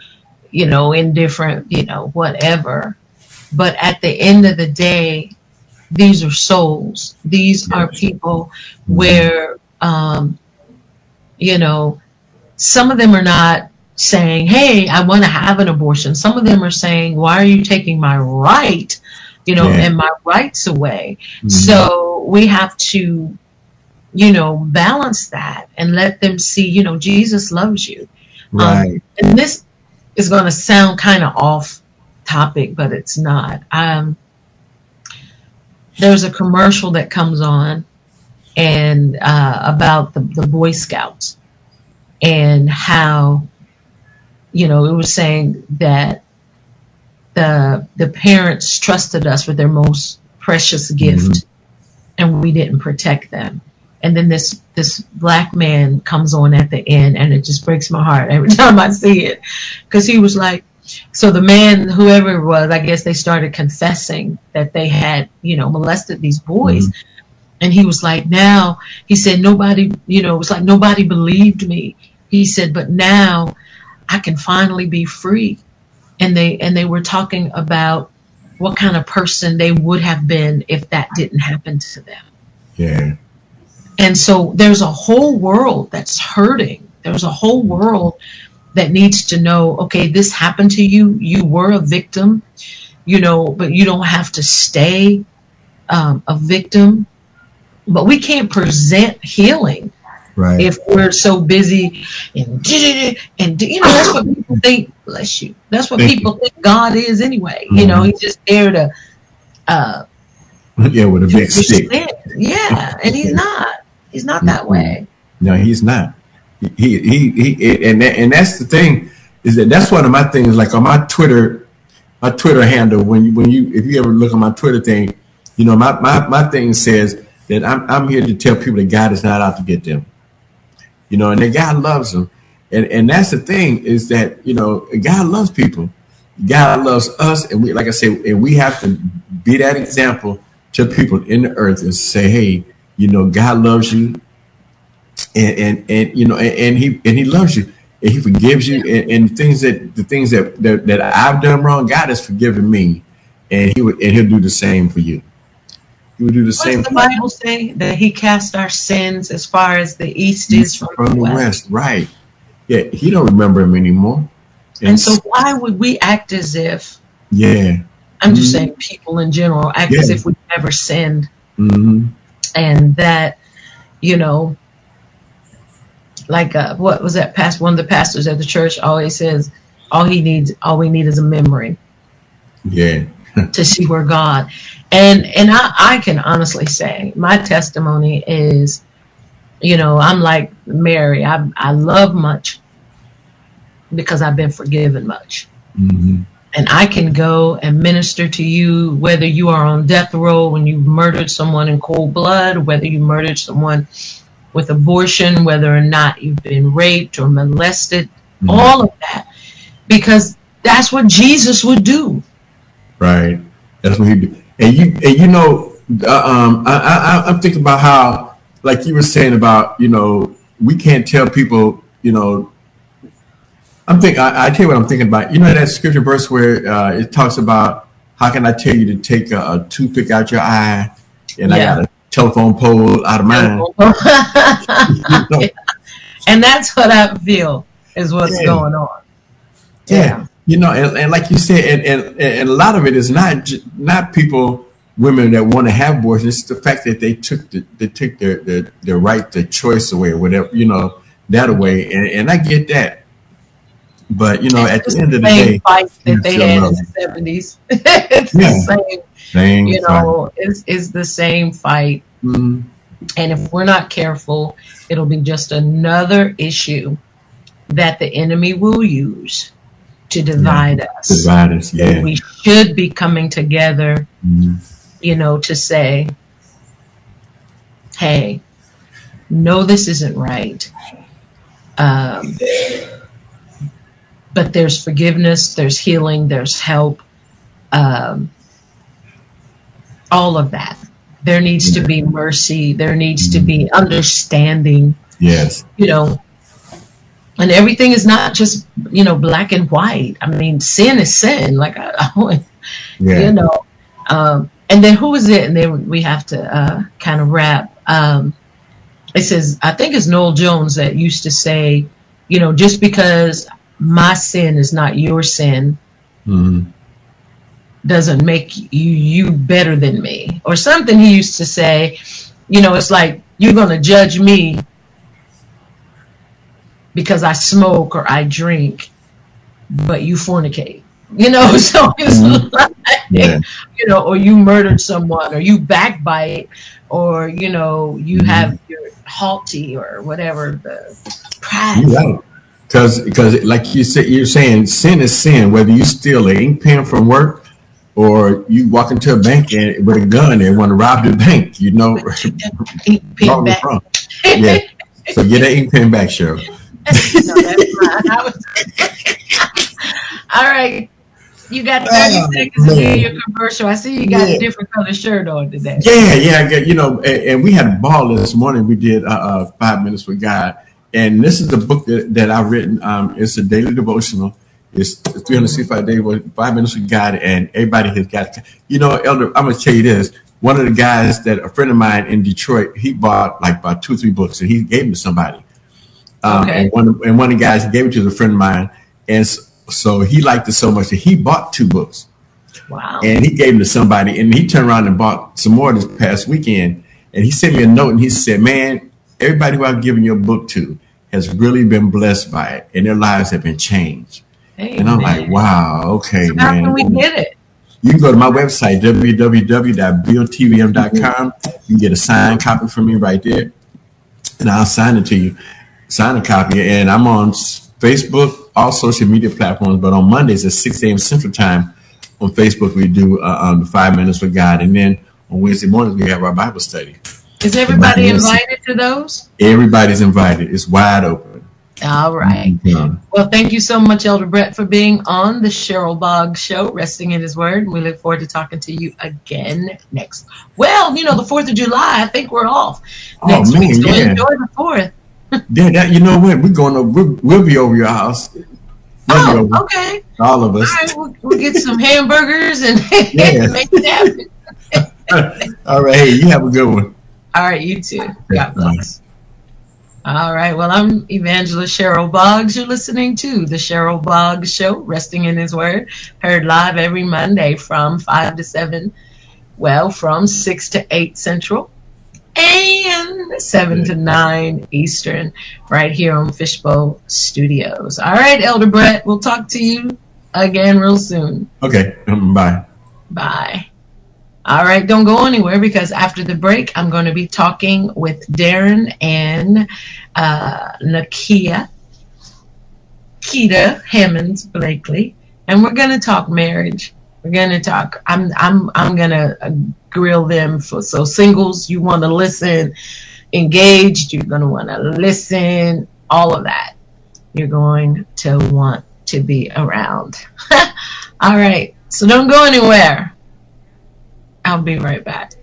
you know, indifferent, you know, whatever. But at the end of the day, these are souls. These are people where, um, you know, some of them are not saying, "Hey, I want to have an abortion." Some of them are saying, "Why are you taking my right, you know, Yeah. and my rights away?" So we have to, you know, balance that and let them see, you know, Jesus loves you. right? And this is going to sound kind of off topic, but it's not. Um, there's a commercial that comes on and uh, about the, the Boy Scouts and how, you know, it was saying that the the parents trusted us with their most precious gift, and we didn't protect them. And then this this black man comes on at the end, and it just breaks my heart every time I see it, because he was like, so the man, whoever it was, I guess they started confessing that they had, you know, molested these boys. Mm-hmm. And he was like, now, he said, nobody, you know, it was like nobody believed me. He said, but now I can finally be free. And they and they were talking about what kind of person they would have been if that didn't happen to them. Yeah. And so there's a whole world that's hurting. There's a whole world that needs to know, okay, this happened to you. You were a victim, you know, but you don't have to stay um, a victim. But we can't present healing Right. if we're so busy and and you know that's what people think. Bless you. That's what Thank people think God is anyway. You know, Mhm. He's just there to uh, yeah, with a big stick. Yeah, and He's not. He's not that way. No, he's not. He he he, and that, and that's the thing is that that's one of my things. Like on my Twitter, my Twitter handle. When you when you if you ever look on my Twitter thing, you know my my, my thing says that I'm I'm here to tell people that God is not out to get them. You know, and that God loves them, and and that's the thing is that you know God loves people. God loves us, and we like I say, and we have to be that example to people in the earth and say, hey, you know, God loves you and and, and you know and, and he and he loves you and he forgives you and, and things that the things that, that that I've done wrong God has forgiven me and he would and he'll do the same for you. He would do the What same does the Bible say? That He cast our sins as far as the east is from, from the west? west right. Yeah he don't remember him anymore. And so, why would we act as if? yeah. I'm just Mhm. saying, people in general act as if we never sinned, hmm and that you know, like uh, what was that? Past one of the pastors at the church always says, all he needs, all we need is a memory yeah to see where God. And and I, I can honestly say my testimony is, you know, I'm like Mary. I I love much because I've been forgiven much. hmm And I can go and minister to you whether you are on death row when you murdered someone in cold blood, whether you murdered someone with abortion, whether or not you've been raped or molested, Mhm. all of that. Because that's what Jesus would do. Right. That's what he do. And you and you know, uh, um, I, I I'm thinking about how, like you were saying about, you know, we can't tell people, you know. I'm think I, I tell you what I'm thinking about. You know that scripture verse where uh, it talks about how can I tell you to take a, a toothpick out your eye, and I got a telephone pole out of mine. and that's what I feel is what's Yeah. going on. Yeah, you know, and, and like you said, and, and and a lot of it is not not people, women that want to have abortions. It's the fact that they took the they took their their, their right, their choice away, or whatever, you know, that away. And, and I get that, but you know, at It's the end of the same day, fight that they had in the seventies. it's Yeah. the same, same you know, it's, it's the same fight. Mhm. And if we're not careful, it'll be just another issue that the enemy will use to divide us. divide us. Yeah, We should be coming together, Mhm. you know, to say, hey, no, this isn't right. Um, but there's forgiveness, there's healing, there's help, um, all of that. There needs to be mercy, there needs to be understanding, yes, you know. And everything is not just, you know, black and white. I mean, sin is sin. Like, I, I yeah, you know. Um, and then who is it? And then we have to uh, kind of wrap. Um, it says, I think it's Noel Jones that used to say, you know, just because my sin is not your sin Mhm. doesn't make you you better than me, or something. He used to say, you know, it's like you're going to judge me because I smoke or I drink, but you fornicate. You know, so it's like, Yeah. you know, or you murdered someone, or you backbite, or you know, you have your haughty or whatever the pride. Right. Because, because, like you said, you're saying sin is sin. Whether you steal an ink pen from work, or you walk into a bank and with a gun and want to rob the bank, you know, Ink pen wrong is back. Yeah. So get that ink pen back, Cheryl. No, that's fine. I was- All right. You got 30 Oh, seconds to do your commercial. I see you got Yeah. a different color shirt on today. Yeah, yeah, you know, and, and we had a ball this morning. We did uh, uh, five minutes with God, and this is the book that, that I've written. Um, it's a daily devotional. It's 365 days, five minutes with God, and everybody has got. You know, Elder, I'm gonna tell you this. One of the guys that a friend of mine in Detroit, he bought like about two or three books, and he gave them to somebody. Um, okay. And one and one of the guys he gave it to a friend of mine, and so, so he liked it so much that he bought two books. Wow. And he gave them to somebody, and he turned around and bought some more this past weekend. And he sent me a note, and he said, "Man, everybody who I've given your book to has really been blessed by it, and their lives have been changed." Amen. And I'm like, "Wow, okay, so man." How can we get it? You can go to my website, www.billtvm.com. You can get a signed copy from me right there, and I'll sign it to you. Sign a copy, and I'm on Facebook, all social media platforms. But on Mondays at 6 a.m. Central Time on Facebook, we do uh, um, Five Minutes with God, and then on Wednesday mornings we have our Bible study. Is everybody invited to those? Everybody's invited. It's wide open. All right. mm-hmm. Well, thank you so much, Elder Brett, for being on the Cheryl Boggs Show, resting in His Word. We look forward to talking to you again next. Well, you know, the Fourth of July. I think we're off next oh, man, week. So yeah. enjoy the Fourth. yeah, that, you know what? We're going to we'll, we'll be over your house. We'll oh, okay. All of us. All right, we'll, we'll get some hamburgers and make it happen. All right. Hey, you have a good one. All right, you too. God bless. All right. Well, I'm Evangelist Cheryl Boggs. You're listening to the Cheryl Boggs Show, Resting in His Word, heard live every Monday from 5 to 7. Well, from 6 to 8 Central and 7 to 9 Eastern, right here on Fishbowl Studios. All right, Elder Brett, we'll talk to you again real soon. Okay. Bye. Bye. All right, don't go anywhere because after the break, I'm going to be talking with Darren and uh, Nakia, Keita Hammonds Blakely, and we're going to talk marriage. We're going to talk. I'm I'm I'm going to uh, grill them for so singles. You want to listen, engaged. You're going to want to listen. All of that. You're going to want to be around. all right, so don't go anywhere. I'll be right back.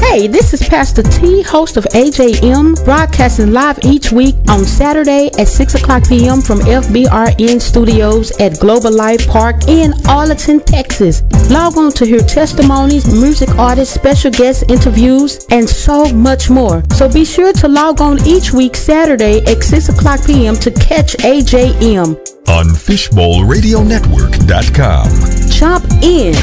Hey, this is Pastor T, host of AJM, broadcasting live each week on Saturday at 6 o'clock p.m. from FBRN Studios at Global Life Park in Arlington, Texas. Log on to hear testimonies, music artists, special guest interviews, and so much more. So be sure to log on each week Saturday at 6 o'clock p.m. to catch AJM on FishbowlRadioNetwork.com. Jump in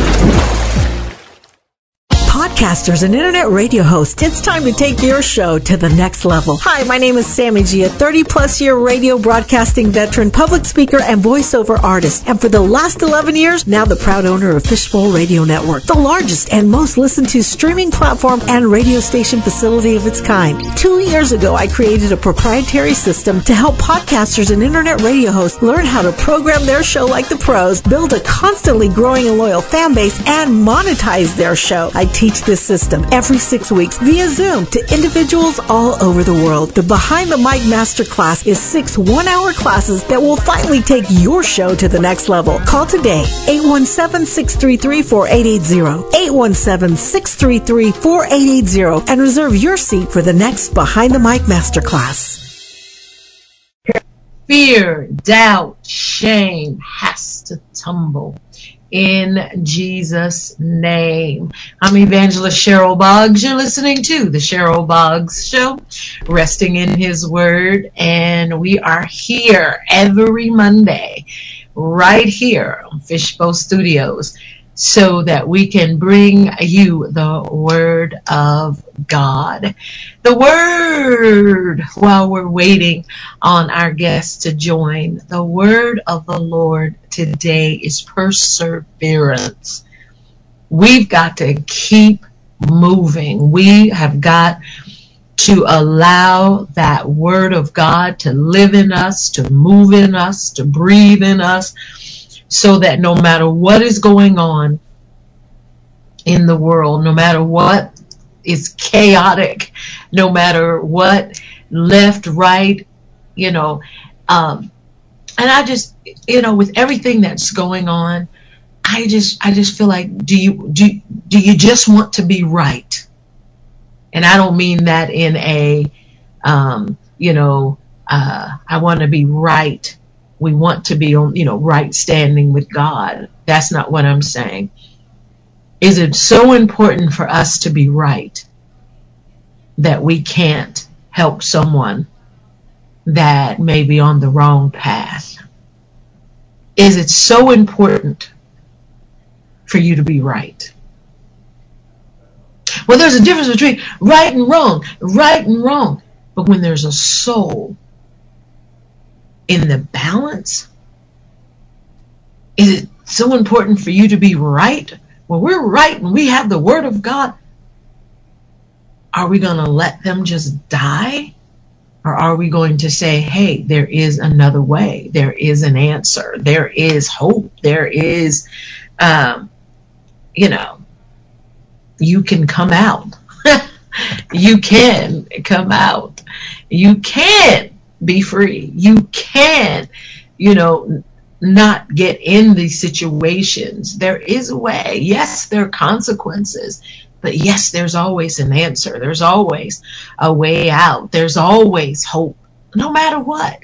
podcasters and internet radio hosts, it's time to take your show to the next level. Hi, my name is Sammy G, a 30 plus year radio broadcasting veteran, public speaker, and voiceover artist. And for the last 11 years, now the proud owner of Fishbowl Radio Network, the largest and most listened to streaming platform and radio station facility of its kind. Two years ago, I created a proprietary system to help podcasters and internet radio hosts learn how to program their show like the pros, build a constantly growing and loyal fan base, and monetize their show. I teach teach this system every six weeks via Zoom to individuals all over the world. The Behind the Mic Masterclass is six one hour classes that will finally take your show to the next level. Call today 817 633 4880. 817 633 4880 and reserve your seat for the next Behind the Mic Masterclass. Fear, doubt, shame has to tumble in Jesus' name. I'm Evangelist Cheryl Boggs. You're listening to the Cheryl Boggs Show, resting in His Word, and we are here every Monday, right here on Fishbowl Studios so that we can bring you the Word of God. The Word, while we're waiting on our guests to join, the Word of the Lord today is perseverance. We've got to keep moving. We have got to allow that Word of God to live in us, to move in us, to breathe in us so that no matter what is going on in the world, no matter what is chaotic, no matter what left, right, you know, um, and I just, you know, with everything that's going on, I just, I just feel like, do you, do, do you just want to be right? And I don't mean that in a, um, you know, uh, I want to be right. We want to be on, you know, right standing with God. That's not what I'm saying. Is it so important for us to be right that we can't help someone that may be on the wrong path? Is it so important for you to be right? Well, there's a difference between right and wrong, right and wrong. But when there's a soul in the balance, is it so important for you to be right? When we're right and we have the word of God, are we going to let them just die? Or are we going to say, hey, there is another way. There is an answer. There is hope. There is, um, you know, you can come out. you can come out. You can be free. You can, you know, not get in these situations. There is a way. Yes, there are consequences, but yes, there's always an answer. There's always a way out. There's always hope, no matter what,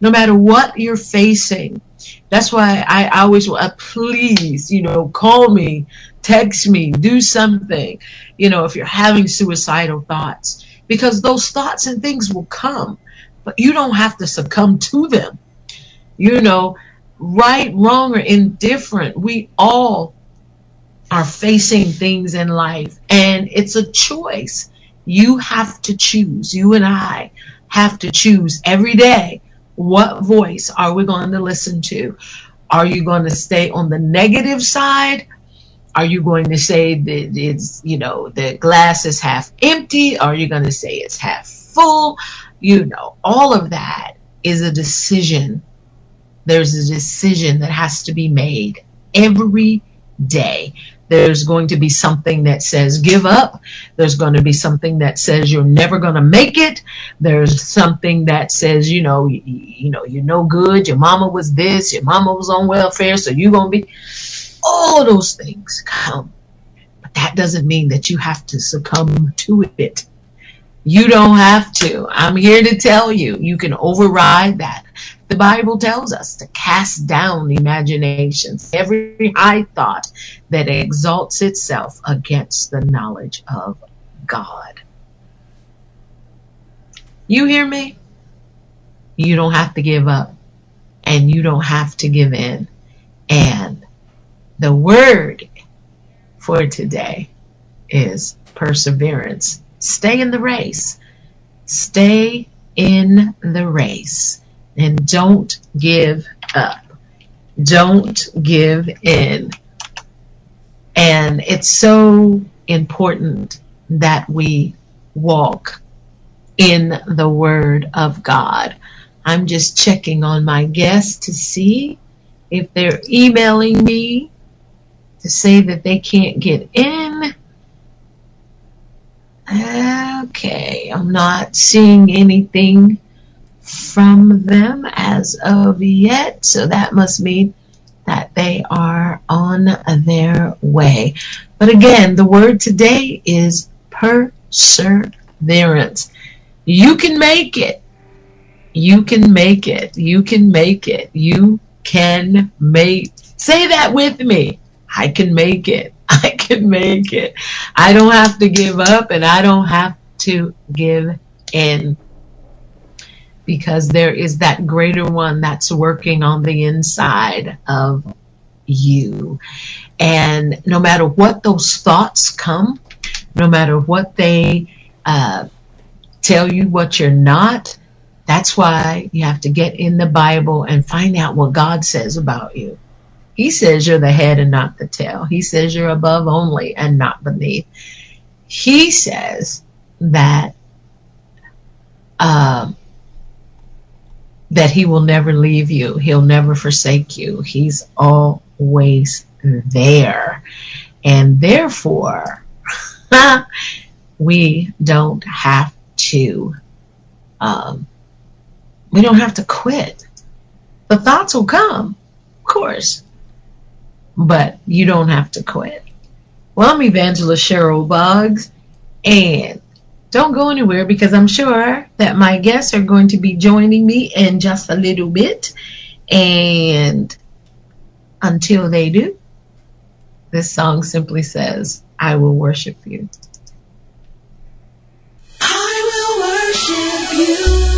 no matter what you're facing. That's why I always, uh, please, you know, call me, text me, do something, you know, if you're having suicidal thoughts, because those thoughts and things will come, but you don't have to succumb to them. You know, right, wrong, or indifferent, we all are facing things in life, and it's a choice. You have to choose. You and I have to choose every day. What voice are we going to listen to? Are you going to stay on the negative side? Are you going to say that it's, you know, the glass is half empty? Are you going to say it's half full? You know, all of that is a decision there's a decision that has to be made every day. There's going to be something that says give up. There's going to be something that says you're never going to make it. There's something that says, you know, you, you know, you're no good. Your mama was this. Your mama was on welfare. So you're going to be all those things come. But that doesn't mean that you have to succumb to it. You don't have to. I'm here to tell you, you can override that. The Bible tells us to cast down imaginations, every high thought that exalts itself against the knowledge of God. You hear me? You don't have to give up and you don't have to give in. And the word for today is perseverance. Stay in the race. Stay in the race and don't give up. Don't give in. And it's so important that we walk in the Word of God. I'm just checking on my guests to see if they're emailing me to say that they can't get in. Okay, I'm not seeing anything from them as of yet. So that must mean that they are on their way. But again, the word today is perseverance. You can make it. You can make it. You can make it. You can make say that with me. I can make it. Can make it. I don't have to give up and I don't have to give in because there is that greater one that's working on the inside of you. And no matter what those thoughts come, no matter what they uh, tell you what you're not, that's why you have to get in the Bible and find out what God says about you. He says you're the head and not the tail. He says you're above only and not beneath. He says that um, that he will never leave you. He'll never forsake you. He's always there. And therefore, we don't have to, um, we don't have to quit. The thoughts will come, of course, but you don't have to quit. Well, I'm Evangelist Cheryl Boggs, and don't go anywhere because I'm sure that my guests are going to be joining me in just a little bit. And until they do, this song simply says, I will worship you. I will worship you. you.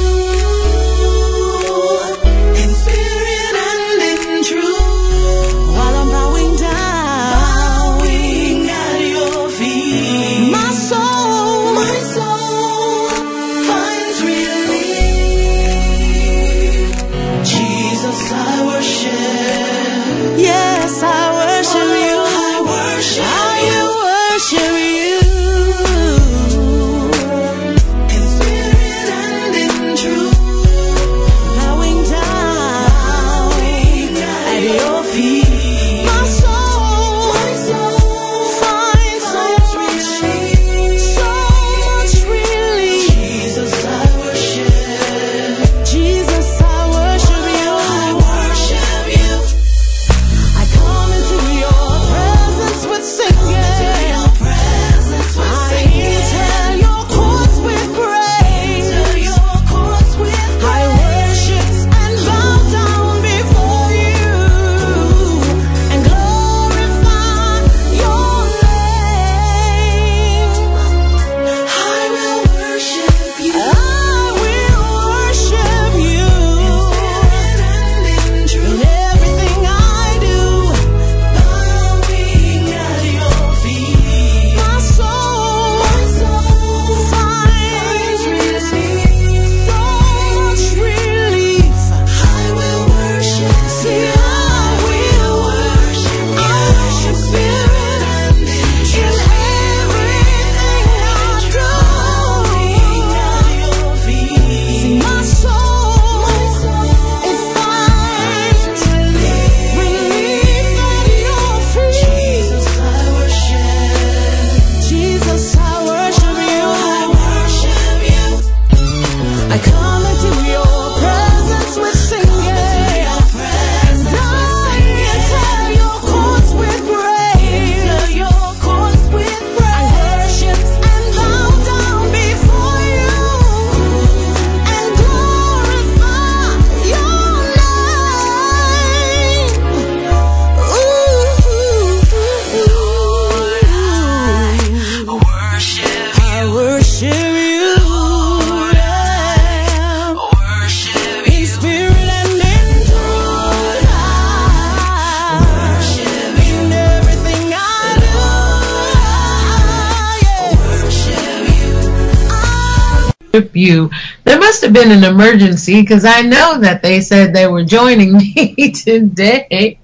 Have been an emergency because I know that they said they were joining me today,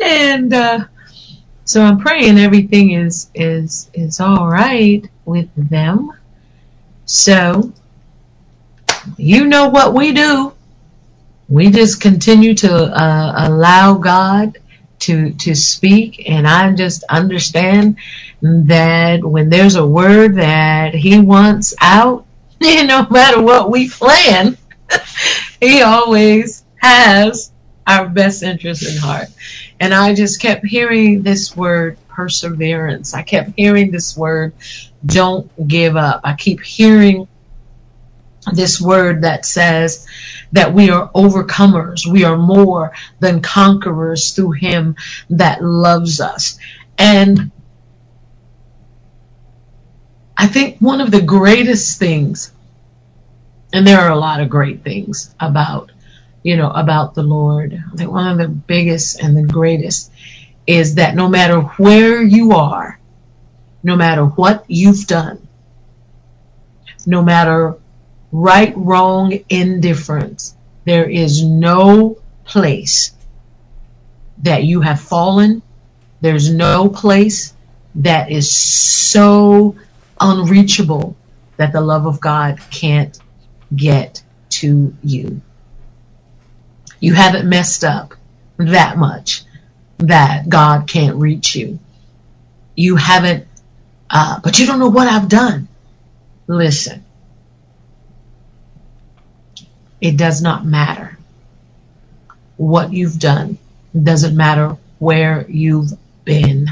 and uh, so I'm praying everything is is is all right with them. So you know what we do. We just continue to uh, allow God to to speak, and I just understand that when there's a word that He wants out, no matter what we plan, he always has our best interest in heart. And I just kept hearing this word perseverance. I kept hearing this word don't give up. I keep hearing this word that says that we are overcomers. We are more than conquerors through him that loves us. And I think one of the greatest things, and there are a lot of great things about, you know, about the Lord. I think one of the biggest and the greatest is that no matter where you are, no matter what you've done, no matter right, wrong, indifference, there is no place that you have fallen. There's no place that is so unreachable that the love of God can't get to you. You haven't messed up that much that God can't reach you. You haven't, uh, but you don't know what I've done. Listen, it does not matter what you've done. It doesn't matter where you've been.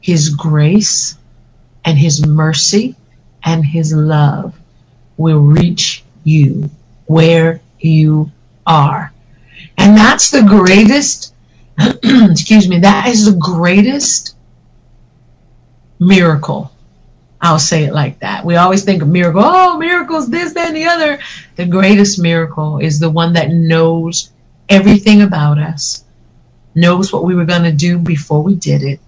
His grace and his mercy and his love will reach you where you are. And that's the greatest, excuse me, that is the greatest miracle. I'll say it like that. We always think of miracle, oh, miracles, this, that, and the other. The greatest miracle is the one that knows everything about us, knows what we were going to do before we did it,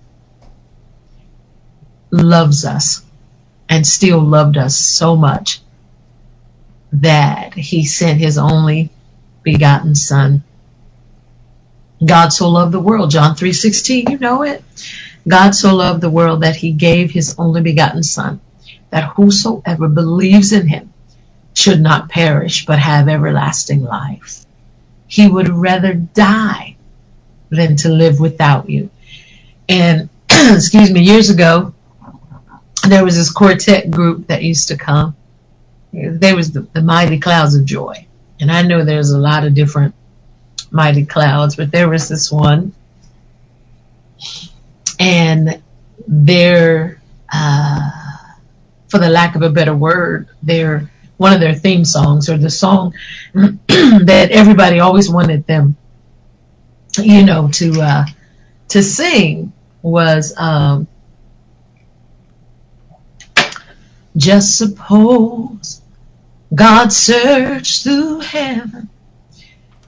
loves us, and still loved us so much that he sent his only begotten son. God so loved the world, John 3:16, you know it. God so loved the world that he gave his only begotten son, that whosoever believes in him should not perish but have everlasting life. He would rather die than to live without you. And excuse me, years ago, there was this quartet group that used to come. They was the, the Mighty Clouds of Joy. And I know there's a lot of different Mighty Clouds, but there was this one. And their, uh, for the lack of a better word, their one of their theme songs or the song that everybody always wanted them, you know, to uh, to sing was um, just suppose God searched through heaven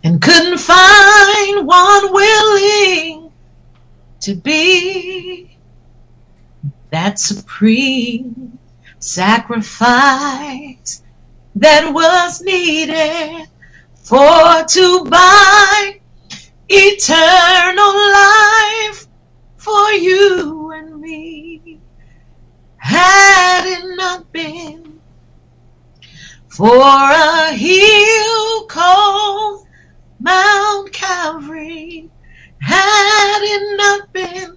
and couldn't find one willing to be that supreme sacrifice that was needed for to buy eternal life for you and me. Had it not been for a hill called Mount Calvary, had it not been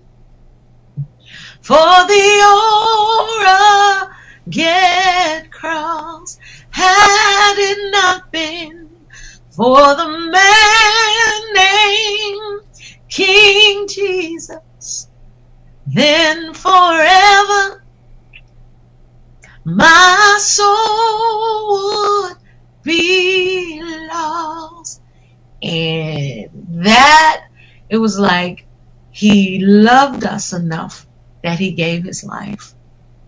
for the get cross, had it not been for the man named King Jesus, then forever my soul would be lost. And that, it was like he loved us enough that he gave his life,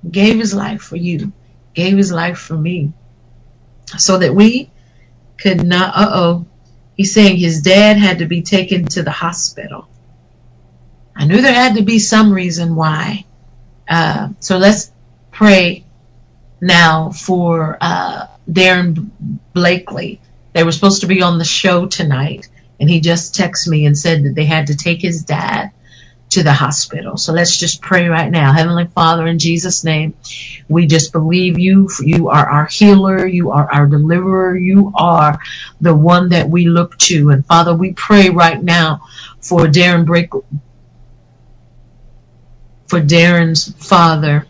gave his life for you, gave his life for me, so that we could not, uh oh, he's saying his dad had to be taken to the hospital. I knew there had to be some reason why. Uh, so let's pray now for uh, Darren Blakely. They were supposed to be on the show tonight, and he just texted me and said that they had to take his dad to the hospital. So let's just pray right now. Heavenly Father, in Jesus' name, we just believe you. You are our healer. You are our deliverer. You are the one that we look to. And Father, we pray right now for Darren Break, for Darren's father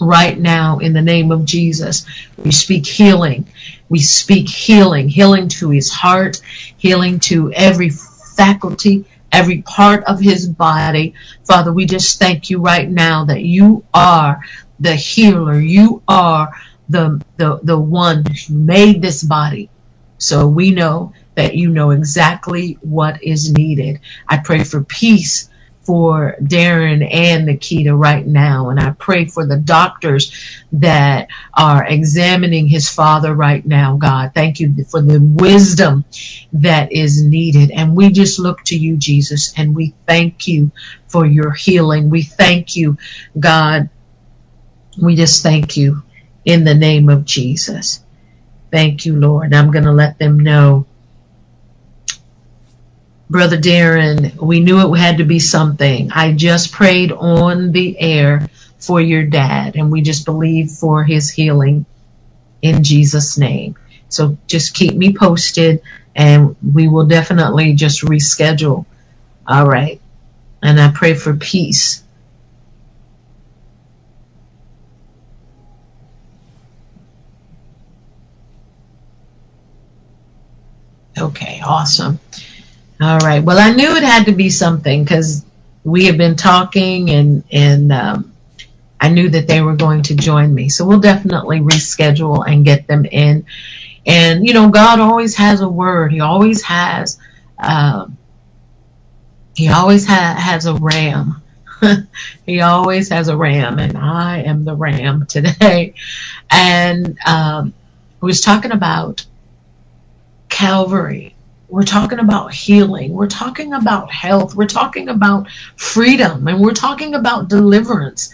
right now in the name of Jesus. We speak healing. We speak healing, healing to his heart, healing to every faculty, every part of his body. Father, we just thank you right now that you are the healer. You are the, the, the one who made this body. So we know that you know exactly what is needed. I pray for peace for Darren and Nikita right now. And I pray for the doctors that are examining his father right now, God. Thank you for the wisdom that is needed. And we just look to you, Jesus, and we thank you for your healing. We thank you, God. We just thank you in the name of Jesus. Thank you, Lord. I'm going to let them know Brother Darren, we knew it had to be something. I just prayed on the air for your dad, and we just believe for his healing in Jesus' name. So just keep me posted, and we will definitely just reschedule. All right. And I pray for peace. Okay, awesome. All right. Well, I knew it had to be something because we have been talking and and um, I knew that they were going to join me. So we'll definitely reschedule and get them in. And, you know, God always has a word. He always has, um, he always ha- has a ram. he always has a ram, and I am the ram today. And um, we was talking about Calvary. We're talking about healing. We're talking about health. We're talking about freedom, and we're talking about deliverance.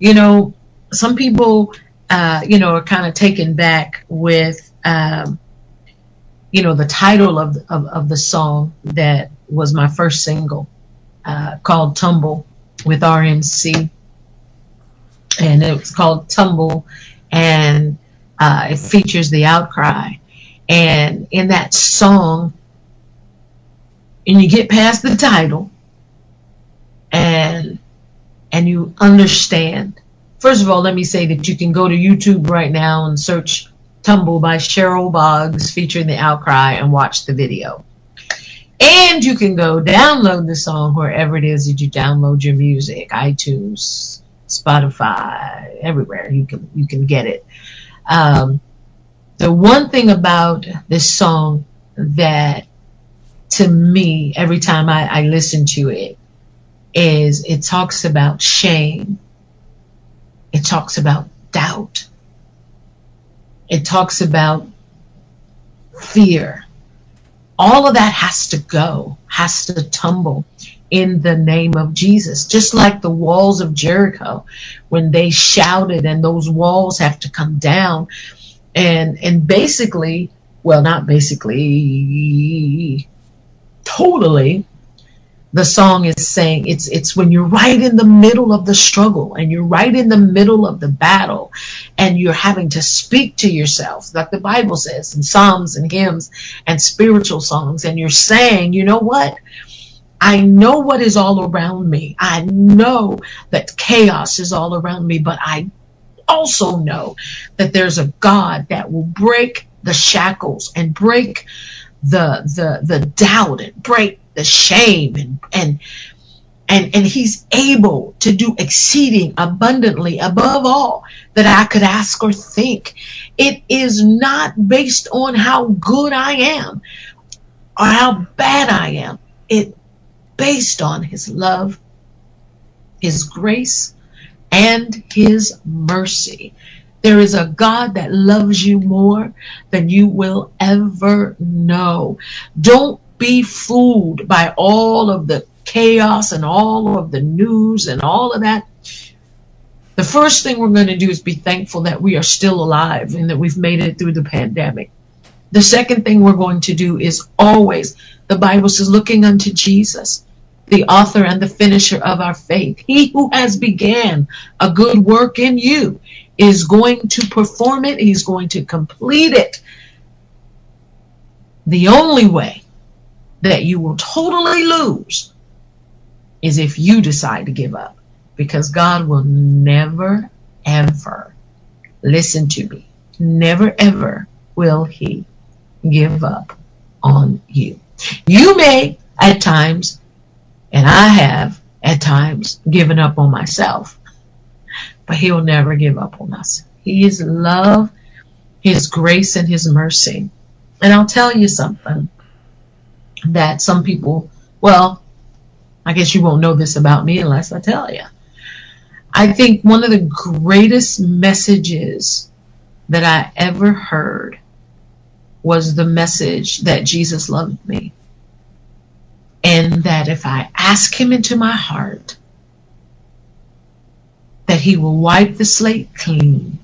You know, some people, uh, you know, are kind of taken back with, um, you know, the title of, of of the song that was my first single uh, called "Tumble." with RMC, and it was called Tumble, and uh, it features the outcry. And in that song, and you get past the title, and and you understand. First of all, let me say that you can go to YouTube right now and search "Tumble" by Cheryl Boggs featuring the outcry and watch the video. And you can go download the song wherever it is that you download your music, iTunes, Spotify, everywhere you can you can get it. Um, the one thing about this song that to me every time I, I listen to it is it talks about shame. It talks about doubt. It talks about fear all of that has to go, has to tumble in the name of Jesus. Just like the walls of Jericho, when they shouted and those walls have to come down. And, and basically, well, not basically, totally, the song is saying it's it's when you're right in the middle of the struggle and you're right in the middle of the battle and you're having to speak to yourself like the bible says in psalms and hymns and spiritual songs and you're saying you know what I know what is all around me. I know that chaos is all around me, but I also know that there's a God that will break the shackles and break the the the doubt and break the shame and and and and he's able to do exceeding abundantly above all that I could ask or think. It is not based on how good I am or how bad I am. It based on his love, his grace, and his mercy. There is a God that loves you more than you will ever know. Don't be fooled by all of the chaos and all of the news and all of that. The first thing we're going to do is be thankful that we are still alive and that we've made it through the pandemic. The second thing we're going to do is always, the Bible says, looking unto Jesus, the author and the finisher of our faith. He who has began a good work in you is going to perform it. He's going to complete it. The only way that you will totally lose is if you decide to give up because God will never ever listen to me. Never ever will he give up on you. You may at times, and I have at times given up on myself, but he'll never give up on us. His love, his grace, and his mercy. And I'll tell you something that some people, well, I guess you won't know this about me unless I tell you. I think one of the greatest messages that I ever heard was the message that Jesus loved me. And that if I ask him into my heart, that he will wipe the slate clean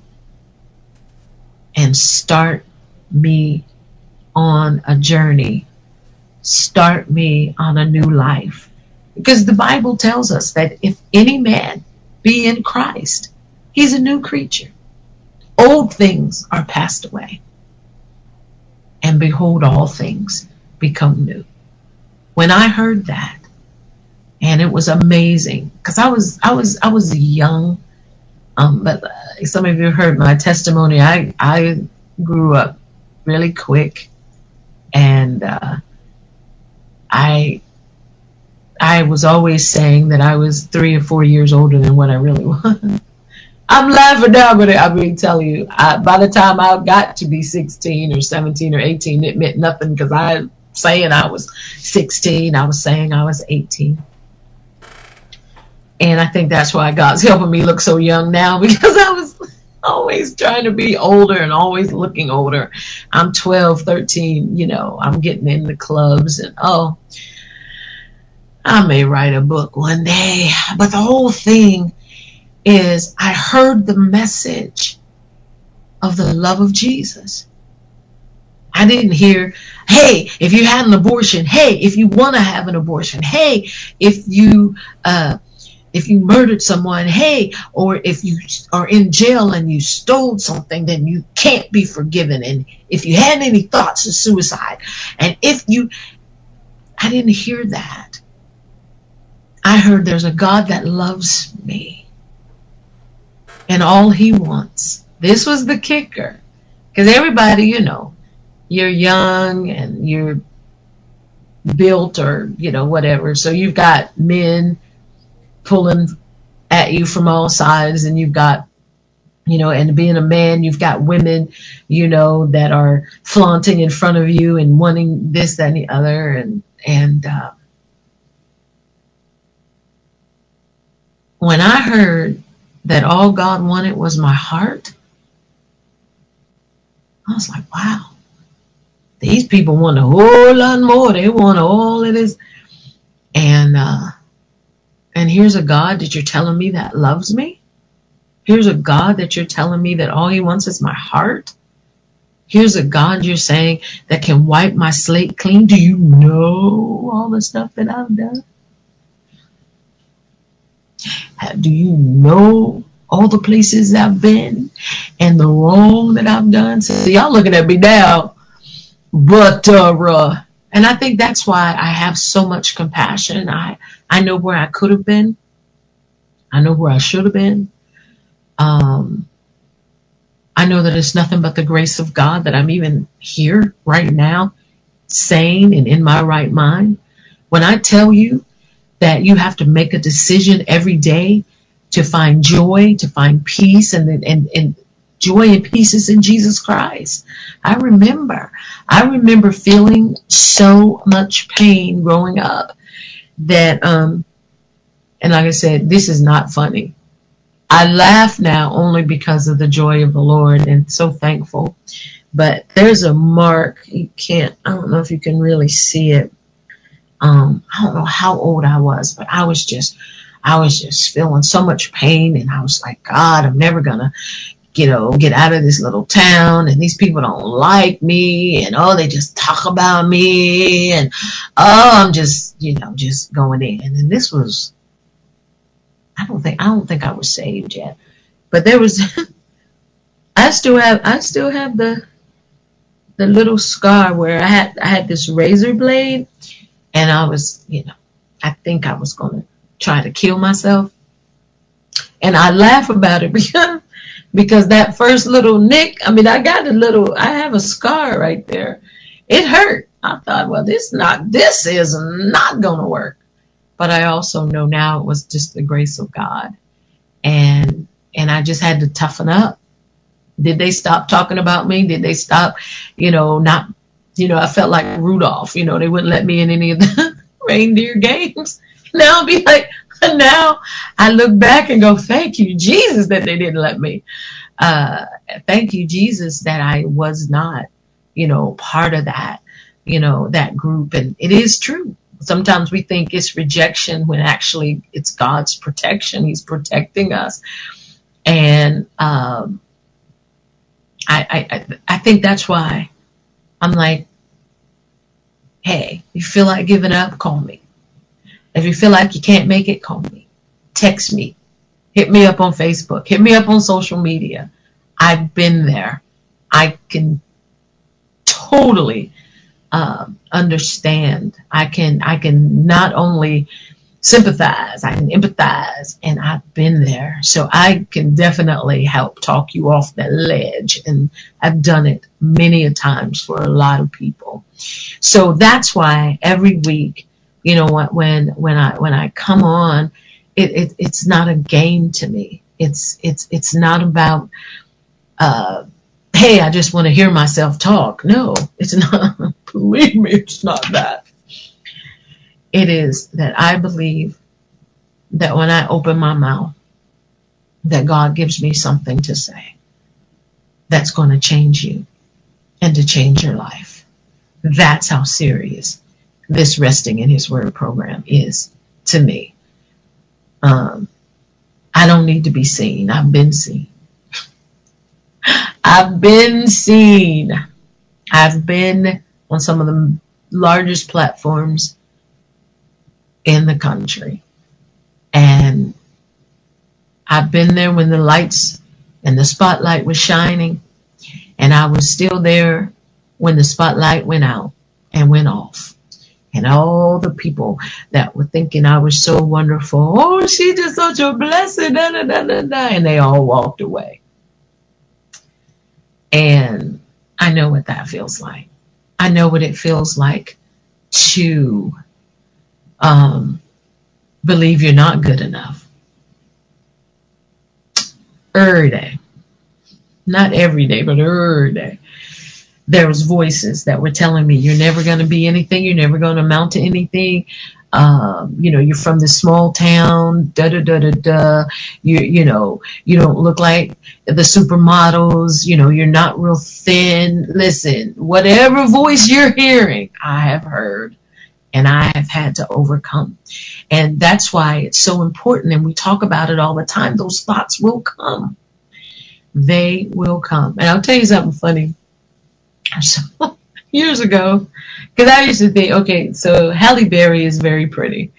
and start me on a journey start me on a new life. Because the Bible tells us that if any man be in Christ, he's a new creature. Old things are passed away. And behold, all things become new. When I heard that, and it was amazing because I was I was I was young, um, but uh, some of you heard my testimony. I I grew up really quick, and uh, I I was always saying that I was three or four years older than what I really was. I'm laughing now, but I mean, tell you, I, by the time I got to be 16 or 17 or 18, it meant nothing because I saying I was 16, I was saying I was 18. And I think that's why God's helping me look so young now because I was always trying to be older and always looking older. I'm 12, 13, you know, I'm getting in the clubs and oh, I may write a book one day. But the whole thing is I heard the message of the love of Jesus. I didn't hear, hey, if you had an abortion, hey, if you want to have an abortion, hey, if you uh, if you murdered someone, hey, or if you are in jail and you stole something, then you can't be forgiven. And if you had any thoughts of suicide, and if you, I didn't hear that. I heard there's a God that loves me. And all he wants. This was the kicker. Because everybody, you know, you're young and you're built or, you know, whatever. So you've got men pulling at you from all sides and you've got you know and being a man you've got women you know that are flaunting in front of you and wanting this that and the other and and uh, when i heard that all god wanted was my heart i was like wow. These people want a whole lot more. They want all of this. And uh and here's a God that you're telling me that loves me. Here's a God that you're telling me that all he wants is my heart. Here's a God you're saying that can wipe my slate clean. Do you know all the stuff that I've done? Do you know all the places I've been and the wrong that I've done? So y'all looking at me now, but uh, and I think that's why I have so much compassion. I I know where I could have been. I know where I should have been. Um, I know that it's nothing but the grace of God that I'm even here right now, sane and in my right mind. When I tell you that you have to make a decision every day to find joy, to find peace, and and and joy and peace is in Jesus Christ. I remember, I remember feeling so much pain growing up that um and like I said, this is not funny. I laugh now only because of the joy of the Lord and so thankful. But there's a mark you can't I don't know if you can really see it. Um I don't know how old I was, but I was just I was just feeling so much pain and I was like, God, I'm never gonna you know, get out of this little town and these people don't like me and oh, they just talk about me and oh, I'm just, you know, just going in. And this was, I don't think, I don't think I was saved yet, but there was, I still have, I still have the, the little scar where I had, I had this razor blade and I was, you know, I think I was going to try to kill myself. And I laugh about it because because that first little nick, I mean, I got a little, I have a scar right there. It hurt. I thought, well, this not, this is not going to work. But I also know now it was just the grace of God. And, and I just had to toughen up. Did they stop talking about me? Did they stop, you know, not, you know, I felt like Rudolph, you know, they wouldn't let me in any of the reindeer games. Now I'll be like, now I look back and go, thank you, Jesus, that they didn't let me. Uh, thank you, Jesus, that I was not, you know, part of that, you know, that group. And it is true. Sometimes we think it's rejection when actually it's God's protection. He's protecting us. And, um, I, I, I think that's why I'm like, hey, you feel like giving up, call me. If you feel like you can't make it, call me. Text me. Hit me up on Facebook. Hit me up on social media. I've been there. I can totally uh, understand. I can I can not only sympathize, I can empathize, and I've been there. So I can definitely help talk you off that ledge. And I've done it many a times for a lot of people. So that's why every week you know when when I when I come on, it, it it's not a game to me. It's it's it's not about uh, hey, I just want to hear myself talk. No, it's not. Believe me, it's not that. It is that I believe that when I open my mouth, that God gives me something to say that's going to change you and to change your life. That's how serious this resting in His Word program is to me. Um, I don't need to be seen. I've been seen. I've been seen. I've been on some of the largest platforms in the country. And I've been there when the lights and the spotlight was shining. And I was still there when the spotlight went out and went off. And all the people that were thinking I was so wonderful, oh, she's just such a blessing, da, da, da, da, da, and they all walked away. And I know what that feels like. I know what it feels like to um, believe you're not good enough. Every day. Not every day, but every day. There was voices that were telling me you're never going to be anything. You're never going to amount to anything. Um, you know, you're from this small town, da da da da da. You you know, you don't look like the supermodels. You know, you're not real thin. Listen, whatever voice you're hearing, I have heard, and I have had to overcome, and that's why it's so important. And we talk about it all the time. Those thoughts will come. They will come. And I'll tell you something funny. So, years ago, because I used to think, okay, so Halle Berry is very pretty,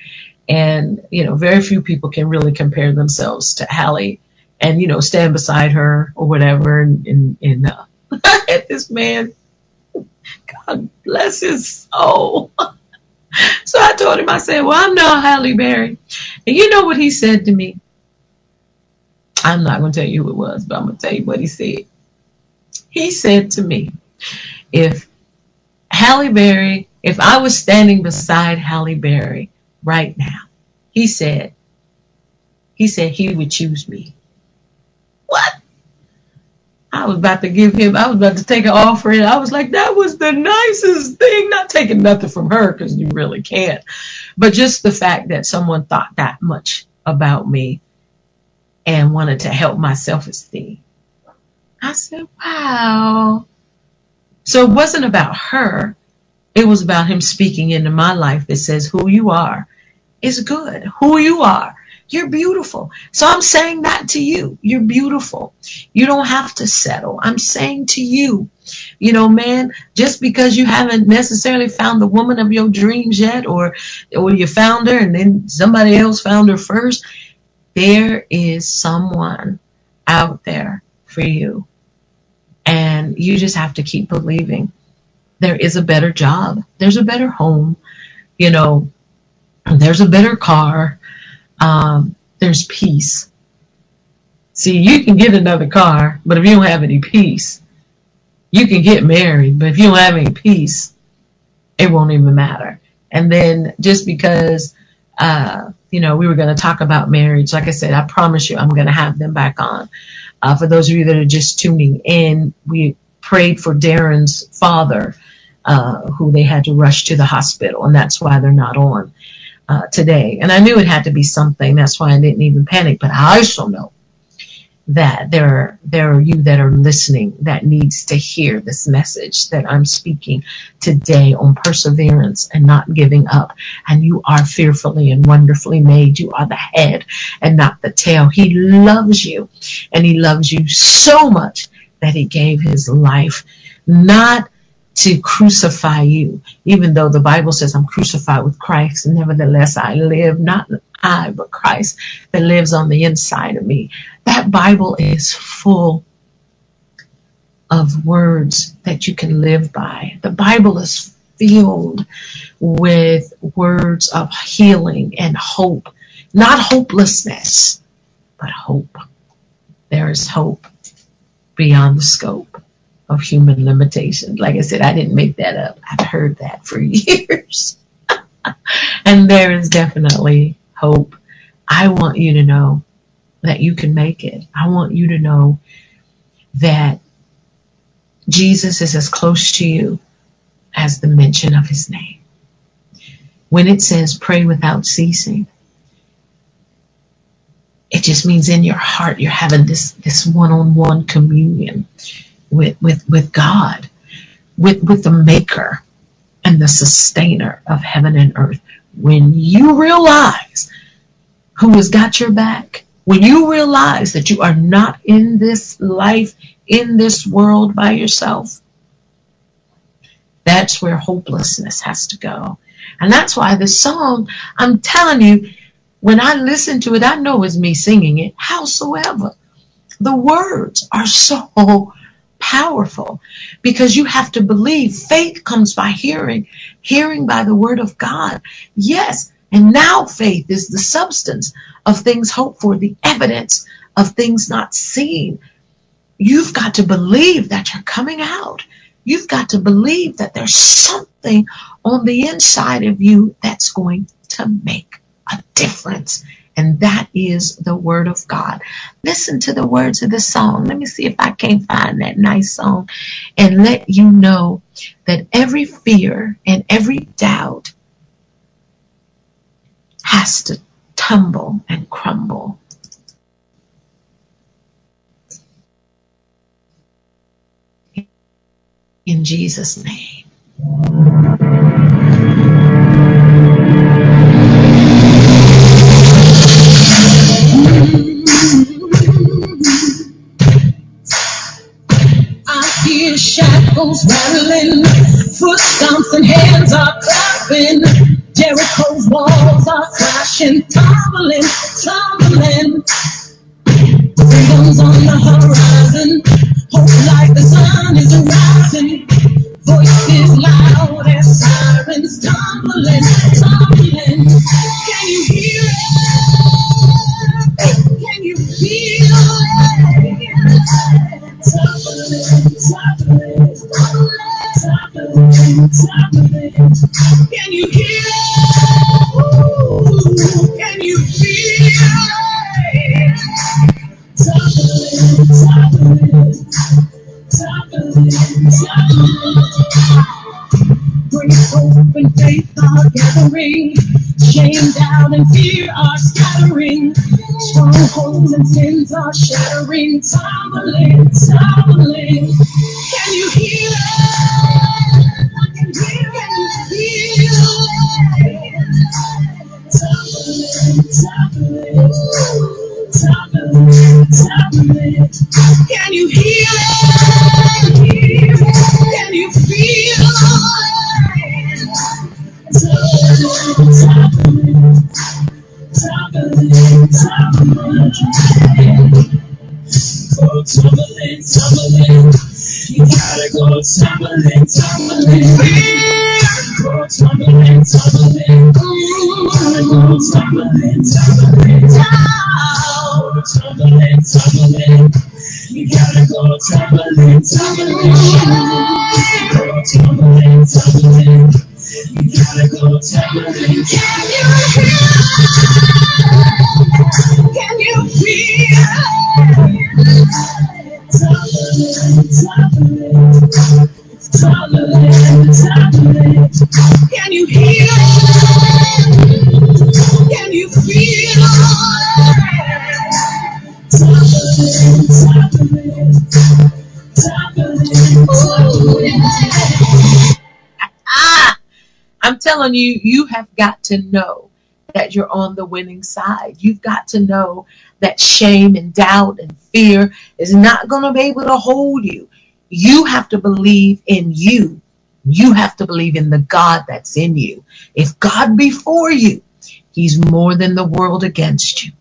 and you know, very few people can really compare themselves to Halle, and you know, stand beside her or whatever. And and, and uh, this man, God bless his soul. so I told him, I said, well, I'm not Halle Berry, and you know what he said to me. I'm not going to tell you who it was, but I'm going to tell you what he said. He said to me, if Halle Berry, if I was standing beside Halle Berry right now, he said, he said he would choose me. What? I was about to give him, I was about to take an offering. I was like, that was the nicest thing. Not taking nothing from her because you really can't. But just the fact that someone thought that much about me and wanted to help my self esteem. I said, wow. So it wasn't about her. It was about him speaking into my life that says, who you are is good. Who you are. You're beautiful. So I'm saying that to you. You're beautiful. You don't have to settle. I'm saying to you, you know, man, just because you haven't necessarily found the woman of your dreams yet, or, or you found her and then somebody else found her first, there is someone out there for you. And you just have to keep believing. There is a better job. There's a better home. You know, there's a better car. Um, there's peace. See, you can get another car, but if you don't have any peace, you can get married, but if you don't have any peace, it won't even matter. And then just because, uh, you know, we were going to talk about marriage, like I said, I promise you, I'm going to have them back on. Uh, for those of you that are just tuning in, we prayed for Darren's father, uh, who they had to rush to the hospital, and that's why they're not on uh, today. And I knew it had to be something. That's why I didn't even panic. But I also know that there are, there are you that are listening that needs to hear this message that I'm speaking today on perseverance and not giving up. And you are fearfully and wonderfully made. You are the head and not the tail. He loves you and he loves you so much that he gave his life not to crucify you, even though the Bible says I'm crucified with Christ, nevertheless I live, not I, but Christ that lives on the inside of me. That Bible is full of words that you can live by. The Bible is filled with words of healing and hope, not hopelessness, but hope. There is hope beyond the scope of human limitations. Like I said, I didn't make that up. I've heard that for years. and there is definitely hope. I want you to know that you can make it. I want you to know that Jesus is as close to you as the mention of his name. When it says pray without ceasing, it just means in your heart you're having this this one-on-one communion with with with God, with with the maker and the sustainer of heaven and earth. When you realize who has got your back, when you realize that you are not in this life, in this world by yourself, that's where hopelessness has to go. And that's why this song, I'm telling you, when I listen to it, I know it's me singing it. Howsoever, the words are so powerful because you have to believe. Faith comes by hearing, hearing by the word of God. Yes. And now faith is the substance of things hoped for, the evidence of things not seen. You've got to believe that you're coming out. You've got to believe that there's something on the inside of you that's going to make a difference. And that is the word of God. Listen to the words of the song. Let me see if I can find that nice song and let you know that every fear and every doubt has to tumble and crumble. In Jesus' name. I hear shackles rattling, and hands are clapping. Jericho's walls are crashing, tumbling, tumbling. Freedom's on the horizon, hope like the sun is rising. Can you hear? Can you feel it? Tumbling, tumbling, tumbling, tumbling. Great hope and faith are gathering. Shame, doubt, and fear are scattering. Strongholds and sins are shattering. Tumbling, tumbling. Can you hear Can you hear it? Can you feel it? Go tumbling, tumbling. You gotta go tumbling, tumbling. Go tumbling, tumbling. You gotta go tumbling, tumbling. You gotta go tumbling, tumbling. Go tumbling, tumbling. You gotta go tumbling. Can you hear? Can you feel? Tumbling, tumbling, tumbling, tumbling. Ah, I'm telling you, you have got to know that you're on the winning side. You've got to know that shame and doubt and fear is not going to be able to hold you. You have to believe in you. You have to believe in the God that's in you. If God be for you, he's more than the world against you.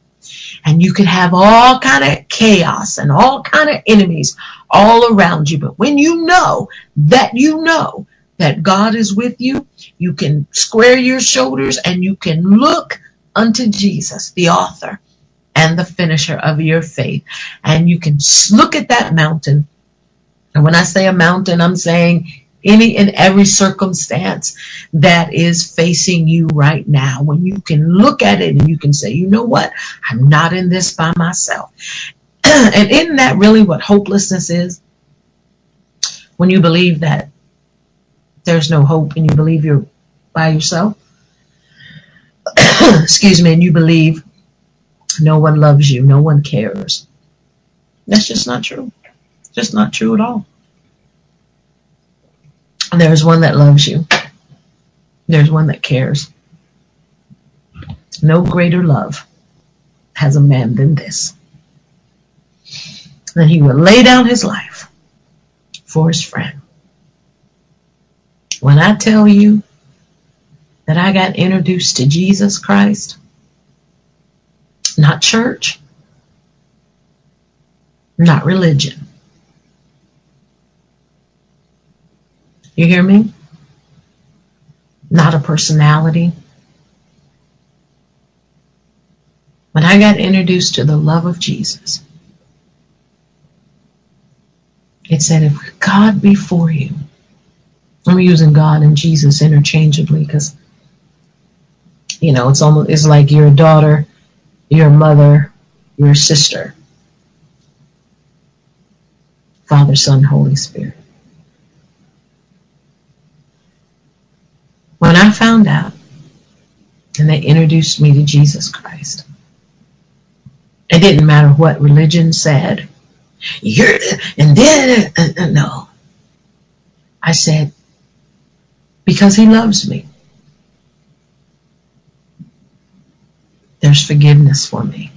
And you can have all kind of chaos and all kind of enemies all around you. But when you know that you know that God is with you, you can square your shoulders and you can look unto Jesus, the author and the finisher of your faith. And you can look at that mountain. And when I say a mountain, I'm saying any and every circumstance that is facing you right now. When you can look at it and you can say, you know what? I'm not in this by myself. and isn't that really what hopelessness is? When you believe that there's no hope and you believe you're by yourself. Excuse me, and you believe no one loves you, no one cares. That's just not true. Just not true at all. There's one that loves you. There's one that cares. No greater love has a man than this. That he would lay down his life for his friend. When I tell you that I got introduced to Jesus Christ, not church, not religion. You hear me? Not a personality. When I got introduced to the love of Jesus, it said, if God be for you, I'm using God and Jesus interchangeably because, you know, it's almost, it's like you're a daughter, you're mother, you're sister. Father, Son, Holy Spirit. When I found out and they introduced me to Jesus Christ, it didn't matter what religion said. You're, and then, uh, uh, no. I said, because he loves me. There's forgiveness for me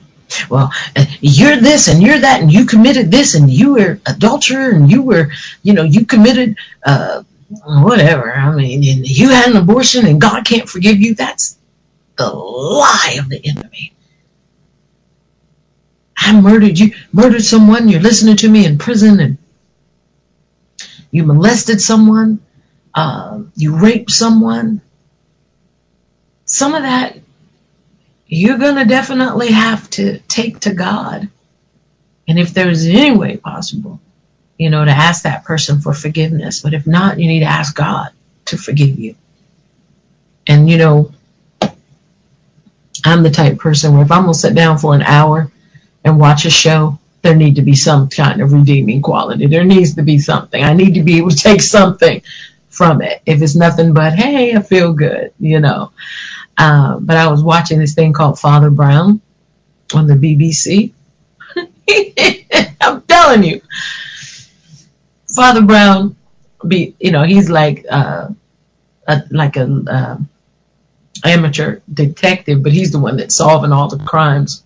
well, uh, you're this and you're that, and you committed this, and you were adulterer, and you were, you know, you committed uh, whatever. I mean, you had an abortion, and God can't forgive you. That's the lie of the enemy. I murdered you, murdered someone. You're listening to me in prison, and you molested someone. Uh, you raped someone. Some of that you're going to definitely have to take to God. And if there's any way possible, you know, to ask that person for forgiveness. But if not, you need to ask God to forgive you. And, you know, I'm the type of person where if I'm going to sit down for an hour and watch a show, there need to be some kind of redeeming quality. There needs to be something. I need to be able to take something from it. If it's nothing but, hey, I feel good, you know. Uh, but I was watching this thing called Father Brown on the BBC. I'm telling you, Father Brown, be you know he's like uh, a, like a uh, amateur detective, but he's the one that's solving all the crimes.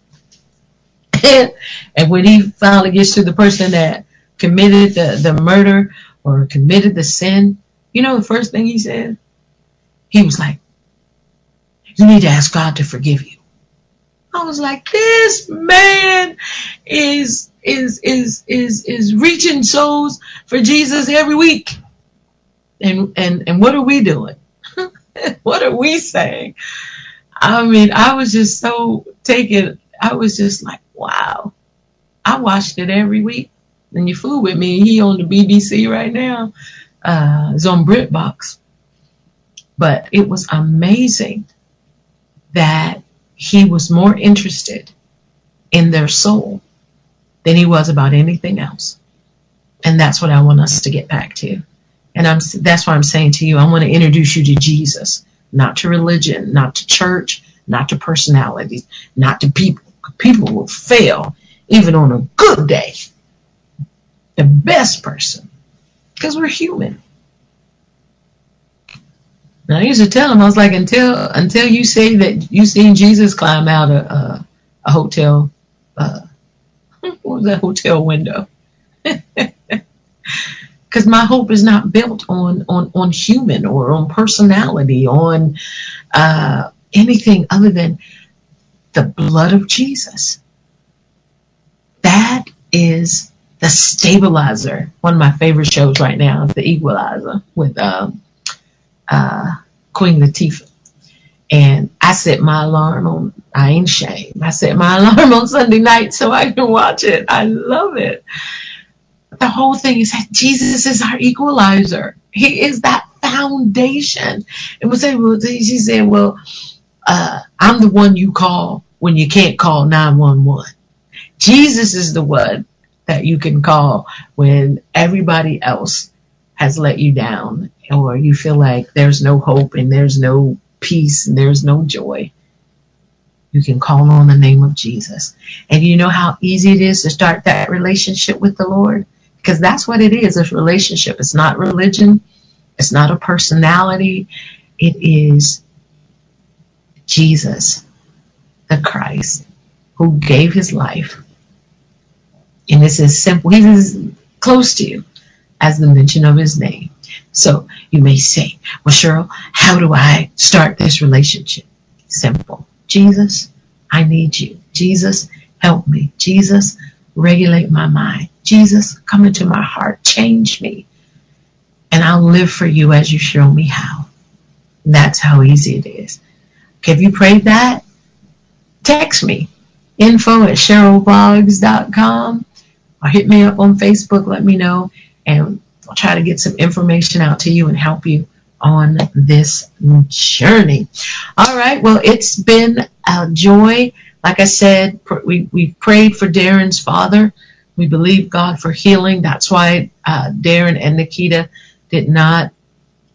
and when he finally gets to the person that committed the, the murder or committed the sin, you know the first thing he said? He was like, you need to ask God to forgive you. I was like, this man is is is is is reaching souls for Jesus every week. And and and what are we doing? what are we saying? I mean, I was just so taken. I was just like, wow. I watched it every week. And you fool with me. He on the BBC right now. Uh, it's on BritBox. But it was amazing that he was more interested in their soul than he was about anything else. And that's what I want us to get back to. And I'm, that's why I'm saying to you, I want to introduce you to Jesus, not to religion, not to church, not to personalities, not to people. People will fail even on a good day. The best person, because we're human. And I used to tell him, I was like, until until you say that you seen Jesus climb out a a, a hotel, uh, was that hotel window? Because my hope is not built on on on human or on personality, on uh, anything other than the blood of Jesus. That is the stabilizer. One of my favorite shows right now is The Equalizer with. Um, uh, Queen Latifah. And I set my alarm on, I ain't shame. I set my alarm on Sunday night so I can watch it. I love it. the whole thing is that Jesus is our equalizer. He is that foundation. And we'll say, well, she said, well, uh, I'm the one you call when you can't call 911. Jesus is the one that you can call when everybody else has let you down or you feel like there's no hope and there's no peace and there's no joy. You can call on the name of Jesus. And you know how easy it is to start that relationship with the Lord? Because that's what it is, a relationship. It's not religion. It's not a personality. It is Jesus, the Christ, who gave his life. And it's as simple, he's as close to you as the mention of his name. So you may say, well, Cheryl, how do I start this relationship? Simple. Jesus, I need you. Jesus, help me. Jesus, regulate my mind. Jesus, come into my heart. Change me. And I'll live for you as you show me how. That's how easy it is. Have you prayed that? Text me. Info at CherylBoggs.com or hit me up on Facebook. Let me know. And try to get some information out to you and help you on this journey. All right. Well, it's been a joy. Like I said, we, we prayed for Darren's father. We believe God for healing. That's why uh, Darren and Nikita did not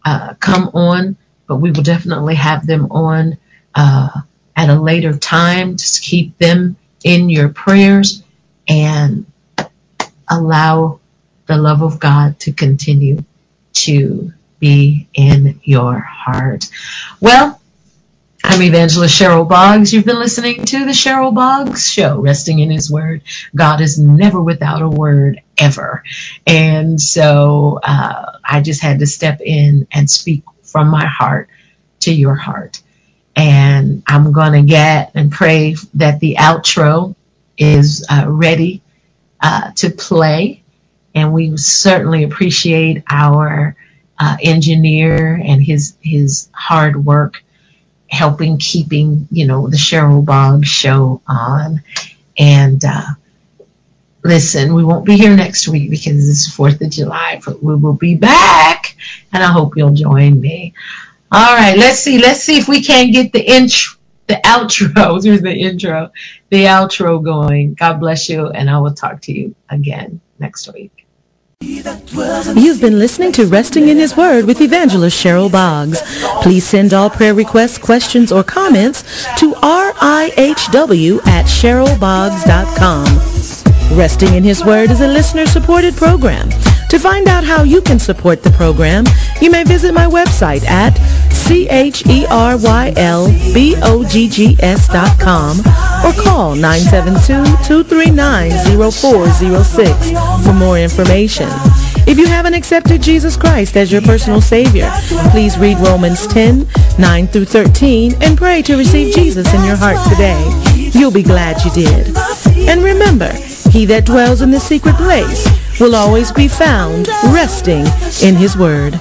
uh, come on, but we will definitely have them on uh, at a later time. Just keep them in your prayers and allow the love of God to continue to be in your heart. Well, I'm Evangelist Cheryl Boggs. You've been listening to the Cheryl Boggs Show, resting in His Word. God is never without a word, ever. And so uh, I just had to step in and speak from my heart to your heart. And I'm going to get and pray that the outro is uh, ready uh, to play. And we certainly appreciate our uh, engineer and his his hard work helping keeping you know the Cheryl Boggs show on. And uh, listen, we won't be here next week because it's Fourth of July, but we will be back, and I hope you'll join me. All right, let's see. Let's see if we can get the intro, the outro. Here's the intro, the outro going. God bless you, and I will talk to you again next week. You've been listening to Resting in His Word with Evangelist Cheryl Boggs. Please send all prayer requests, questions, or comments to rihw at cherylboggs.com. Resting in His Word is a listener-supported program. To find out how you can support the program, you may visit my website at C-H-E-R-Y-L-B-O-G-G-S dot com or call 972-239-0406 for more information. If you haven't accepted Jesus Christ as your personal Savior, please read Romans 10, 9 through 13 and pray to receive Jesus in your heart today. You'll be glad you did. And remember, he that dwells in the secret place will always be found resting in his word.